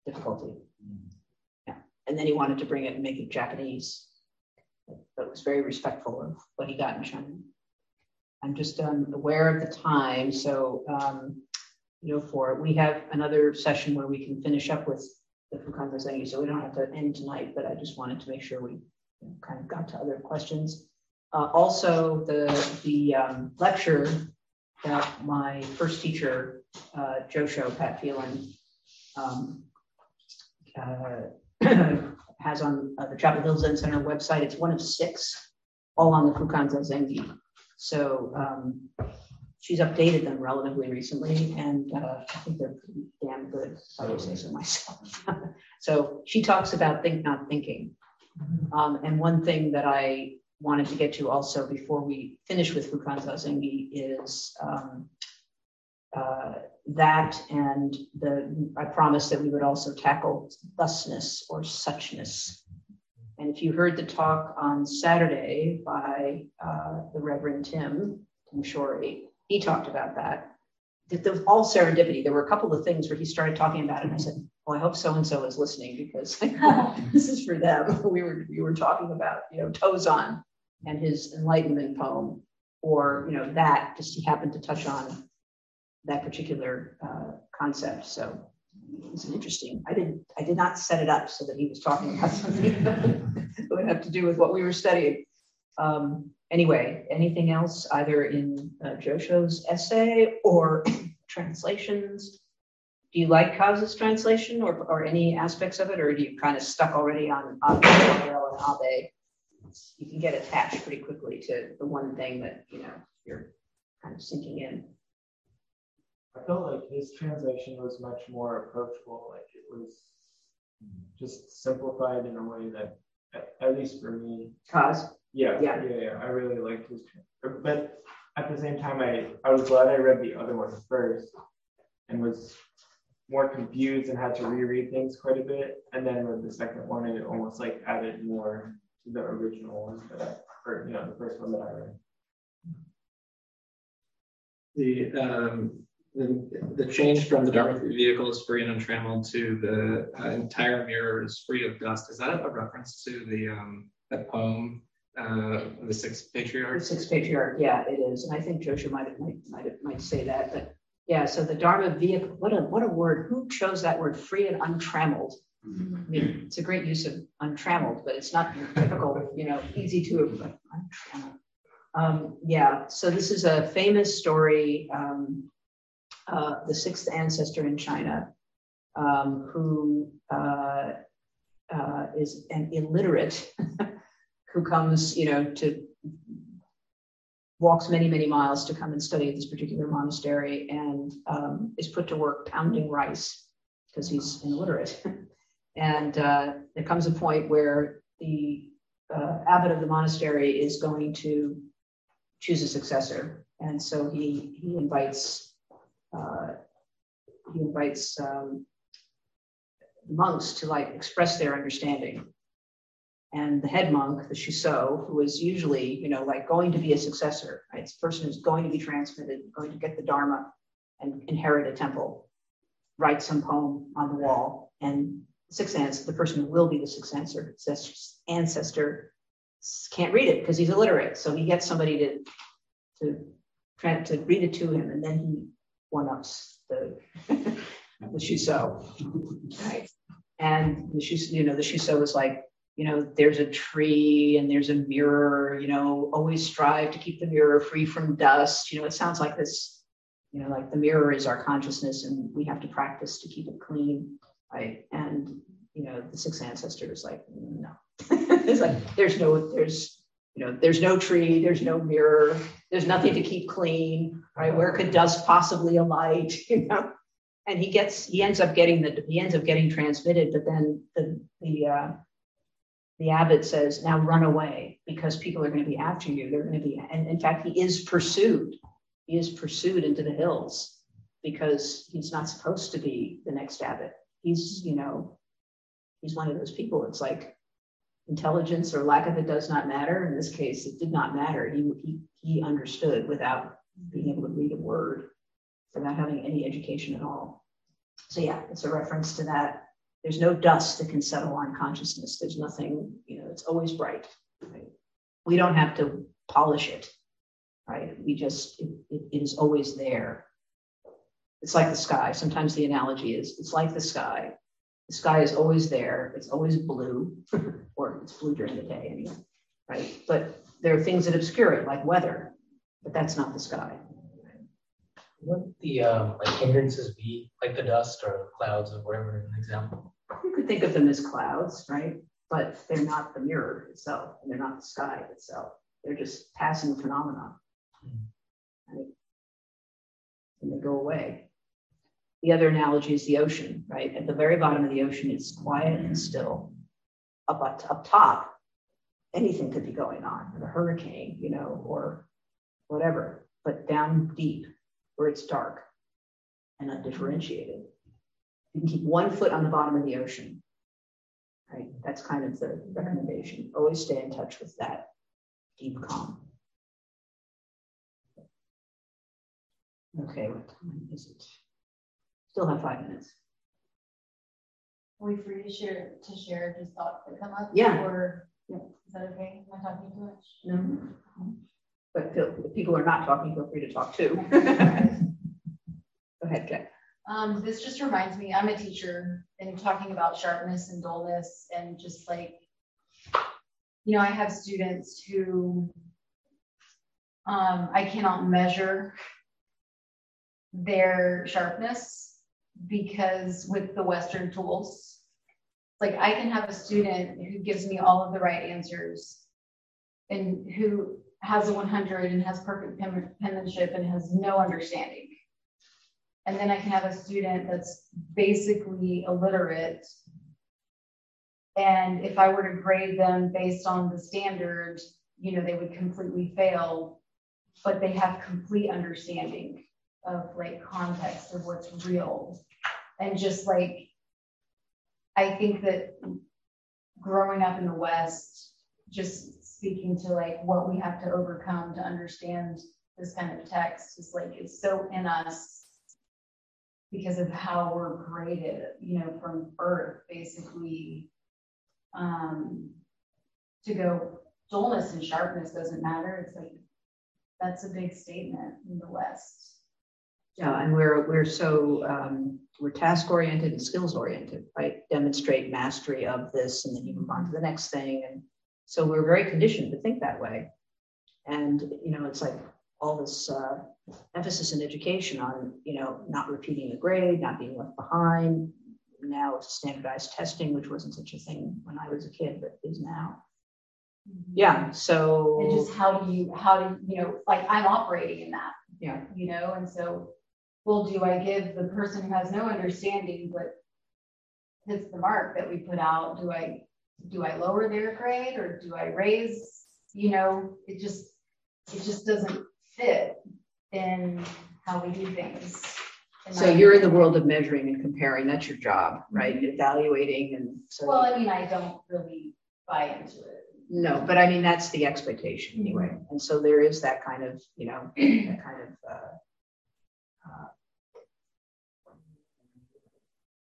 difficulty. And then he wanted to bring it and make it Japanese, but was very respectful of what he got in China. I'm just um, aware of the time. So, um, you know, for we have another session where we can finish up with the Fukan Zazengi. So we don't have to end tonight, but I just wanted to make sure we you know, kind of got to other questions. Uh, also, the, the um, lecture that my first teacher, uh, Josho, Pat Phelan, um, uh, has on uh, the Chapel Hill Zen Center website. It's one of six, all on the Fukan Zazengi. So um, she's updated them relatively recently, and uh, I think they're pretty damn good, if I would say so myself. so she talks about think not thinking. Um, and one thing that I wanted to get to also before we finish with Fukan Zazengi is um, uh, that and the I promised that we would also tackle thusness or suchness. And if you heard the talk on Saturday by uh, the Reverend Tim, Tim Shorey, he talked about that. It was all serendipity. There were a couple of things where he started talking about it, and I said, "Well, I hope so and so is listening because this is for them." We were we were talking about you know Tozan and his enlightenment poem, or you know that just he happened to touch on that particular uh, concept. So it's interesting. I didn't I did not set it up so that he was talking about something that would have to do with what we were studying. Um, anyway, anything else either in uh, Josho's essay or translations? Do you like Kaz's translation or, or any aspects of it, or do you kind of stuck already on and Abe? you can get attached pretty quickly to the one thing that you know you're kind of sinking in. I felt like his translation was much more approachable. Like it was just simplified in a way that, at least for me, Kaz. Yeah, yeah, yeah, yeah. I really liked his, but at the same time, I I was glad I read the other one first, and was more confused and had to reread things quite a bit. And then with the second one, it almost like added more to the original one that I, or you know, the first one that I read. The um, the, the change from the Dharma vehicle is free and untrammeled to the uh, entire mirror is free of dust. Is that a reference to the um, that poem, uh, the sixth patriarch? The sixth patriarch, yeah, it is, and I think Josho might have, might might might say that, but yeah. So the Dharma vehicle, what a what a word! Who chose that word? Free and untrammeled. I mean, it's a great use of untrammeled, but it's not your typical, you know, easy to untrammeled. Um, yeah, so this is a famous story. Um, uh, the sixth ancestor in China, um, who uh, uh, is an illiterate, who comes, you know, to walks many, many miles to come and study at this particular monastery and um, is put to work pounding rice because he's illiterate. And uh, there comes a point where the uh, abbot of the monastery is going to choose a successor. And so he, he invites, uh, he invites um, monks to like express their understanding. And the head monk, the Shuso, who is usually, you know, like going to be a successor, right? It's a person who's going to be transmitted, going to get the Dharma and inherit a temple, writes some poem on the wall and sixth ancestor, the person who will be the sixth ancestor can't read it because he's illiterate. So he gets somebody to to to read it to him, and then he one ups the the Shuso, right? And the Shuso, you know, the Shuso is like, you know, there's a tree and there's a mirror. You know, always strive to keep the mirror free from dust. You know, it sounds like this. You know, like the mirror is our consciousness, and we have to practice to keep it clean right? And you know, the six ancestors like, no. it's like there's no, there's you know, there's no tree, there's no mirror, there's nothing to keep clean, right? Where could dust possibly alight, you know? And he gets, he ends up getting the, he ends up getting transmitted, but then the the uh, the abbot says, now run away because people are going to be after you. They're going to be, and in fact, he is pursued he is pursued into the hills because he's not supposed to be the next abbot. He's, you know, he's one of those people. It's like intelligence or lack of it does not matter. In this case, it did not matter. He, he, he understood without being able to read a word, without having any education at all. So yeah, it's a reference to that. There's no dust that can settle on consciousness. There's nothing, you know, it's always bright. Right? We don't have to polish it, right? We just, it, it, it is always there. It's like the sky. Sometimes the analogy is it's like the sky. The sky is always there. It's always blue, or it's blue during the day anyway, right? But there are things that obscure it, like weather, but that's not the sky. What the um, like hindrances be, like the dust or clouds or whatever, an example? You could think of them as clouds, right? But they're not the mirror itself, and they're not the sky itself. They're just passing phenomena. Right? And they go away. The other analogy is the ocean, right? At the very bottom of the ocean, it's quiet and still. Up, up, top, anything could be going on, a hurricane, you know, or whatever. But down deep, where it's dark and undifferentiated, you can keep one foot on the bottom of the ocean. Right? That's kind of the recommendation. Always stay in touch with that deep calm. Okay, what time is it? Still have five minutes. Are we free to share to share just thoughts that come up? Yeah. Or yeah. is that okay? Am I talking too much? No. But if people are not talking, feel free to talk too. Go ahead, Jack. Um, this just reminds me, I'm a teacher and talking about sharpness and dullness and just like, you know, I have students who um, I cannot measure their sharpness because with the Western tools, like I can have a student who gives me all of the right answers and who has a 100 and has perfect penmanship and has no understanding. And then I can have a student that's basically illiterate. And if I were to grade them based on the standard, you know, they would completely fail, but they have complete understanding of like context of what's real. And just like, I think that growing up in the West, just speaking to like what we have to overcome to understand this kind of text is like, it's so in us because of how we're graded, you know, from birth, basically, um, to go dullness and sharpness doesn't matter. It's like, that's a big statement in the West. Yeah, and we're we're so um, we're task oriented and skills oriented, right? Demonstrate mastery of this, and then you move on to the next thing, and so we're very conditioned to think that way. And you know, it's like all this uh, emphasis in education on you know not repeating a grade, not being left behind. Now it's standardized testing, which wasn't such a thing when I was a kid, but is now. Yeah. So and just how do you how do you know like I'm operating in that. Yeah. You know, and so well, do I give the person who has no understanding but hits the mark that we put out? Do I do I lower their grade or do I raise? You know, it just it just doesn't fit in how we do things. So you're in the world of measuring and comparing. That's your job, right? Mm-hmm. Evaluating and so. Well, I mean, I don't really buy into it. No, but I mean that's the expectation anyway. Mm-hmm. And so there is that kind of, you know, that kind of. Uh, uh,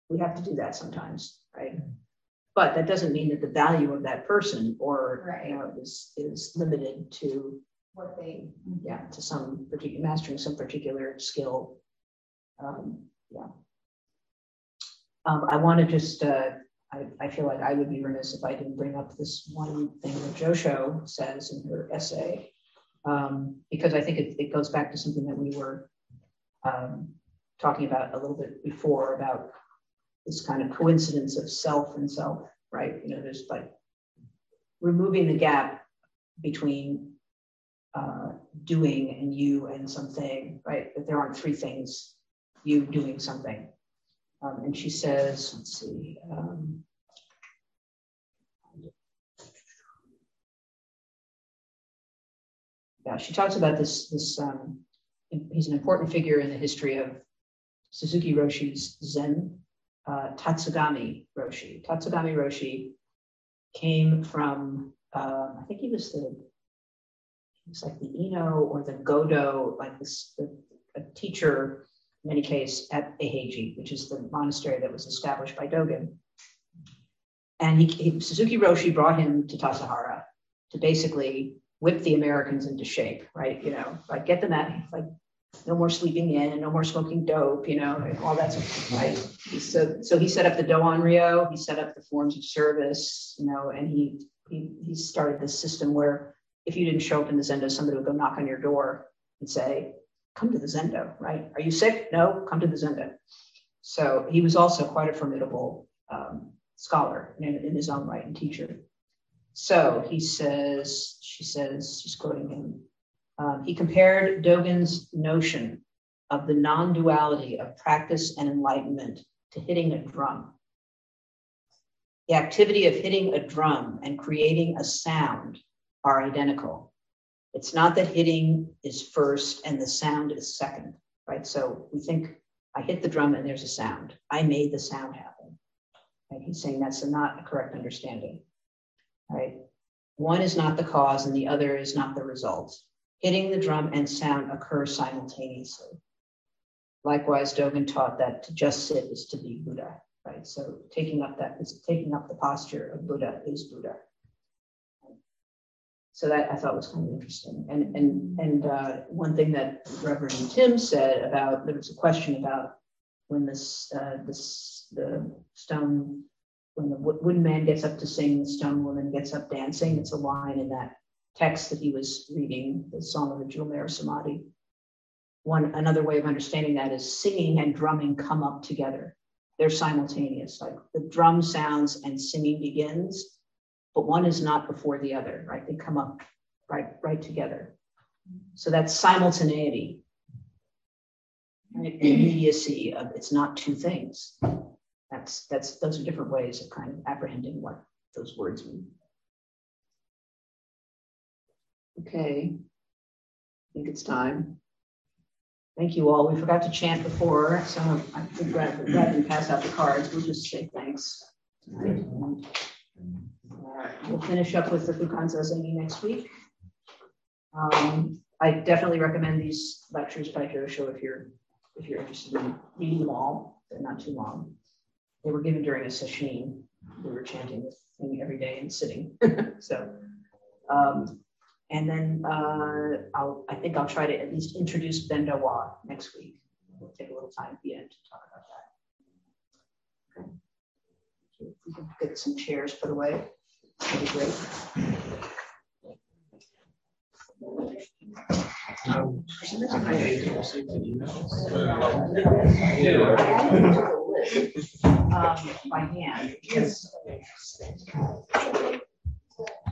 we have to do that sometimes, right? But that doesn't mean that the value of that person or right. you know is is limited to what they yeah to some particular mastering some particular skill um, yeah um, i want to just uh, I, I feel like i would be remiss if i didn't bring up this one thing that josho says in her essay um, because i think it, it, goes back to something that we were um, talking about a little bit before about this kind of coincidence of self and self right you know there's like removing the gap between uh, doing and you and something, right? That there aren't three things, you doing something. Um, and she says, let's see. Um, yeah, she talks about this this um, he's an important figure in the history of Suzuki Roshi's Zen, uh, Tatsugami Roshi. Tatsugami Roshi came from, uh, I think he was the, he was like the Ino or the Godo, like this, the, a teacher in any case at Eiheiji, which is the monastery that was established by Dogen. And he, he, Suzuki Roshi brought him to Tassajara to basically whip the Americans into shape, right? You know, like get them at like no more sleeping in, no more smoking dope, you know, all that right? So, so he set up the Doanryo, he set up the forms of service, you know, and he he, he started this system where if you didn't show up in the Zendo, somebody would go knock on your door and say, come to the Zendo, right? Are you sick? No, come to the Zendo. So he was also quite a formidable um, scholar in, in his own right and teacher. So he says, she says, she's quoting him, um, he compared Dogen's notion of the non duality of practice and enlightenment to hitting a drum. The activity of hitting a drum and creating a sound are identical. It's not that hitting is first and the sound is second, right? So we think I hit the drum and there's a sound. I made the sound happen. Right? He's saying that's not a correct understanding, right? One is not the cause and the other is not the result. Hitting the drum and sound occur simultaneously. Likewise, Dogen taught that to just sit is to be Buddha, right? So taking up that is taking up the posture of Buddha is Buddha. So that I thought was kind of interesting. And and and uh, one thing that Reverend Tim said about there was a question about when this uh, this the stone when the wooden man gets up to sing, the stone woman gets up dancing. It's a line in that text that he was reading, the Song of the Mirror Samadhi. One another way of understanding that is singing and drumming come up together. They're simultaneous. Like the drum sounds and singing begins, but one is not before the other, right? They come up right, right together. So that's simultaneity. Right? Immediacy of it's not two things. That's that's those are different ways of kind of apprehending what those words mean. Okay, I think it's time. Thank you all. We forgot to chant before, so I think rather than pass out the cards, we'll just say thanks. We'll finish up with the Fukan Zazengi next week. Um, I definitely recommend these lectures by Josho if you're if you're interested in reading them all. They're not too long. They were given during a session. We were chanting this thing every day and sitting. so um, and then uh, I'll, I think I'll try to at least introduce Wa next week. We'll take a little time at the end to talk about that. Okay. We can get some chairs put away, that'd be great. Um, by hand because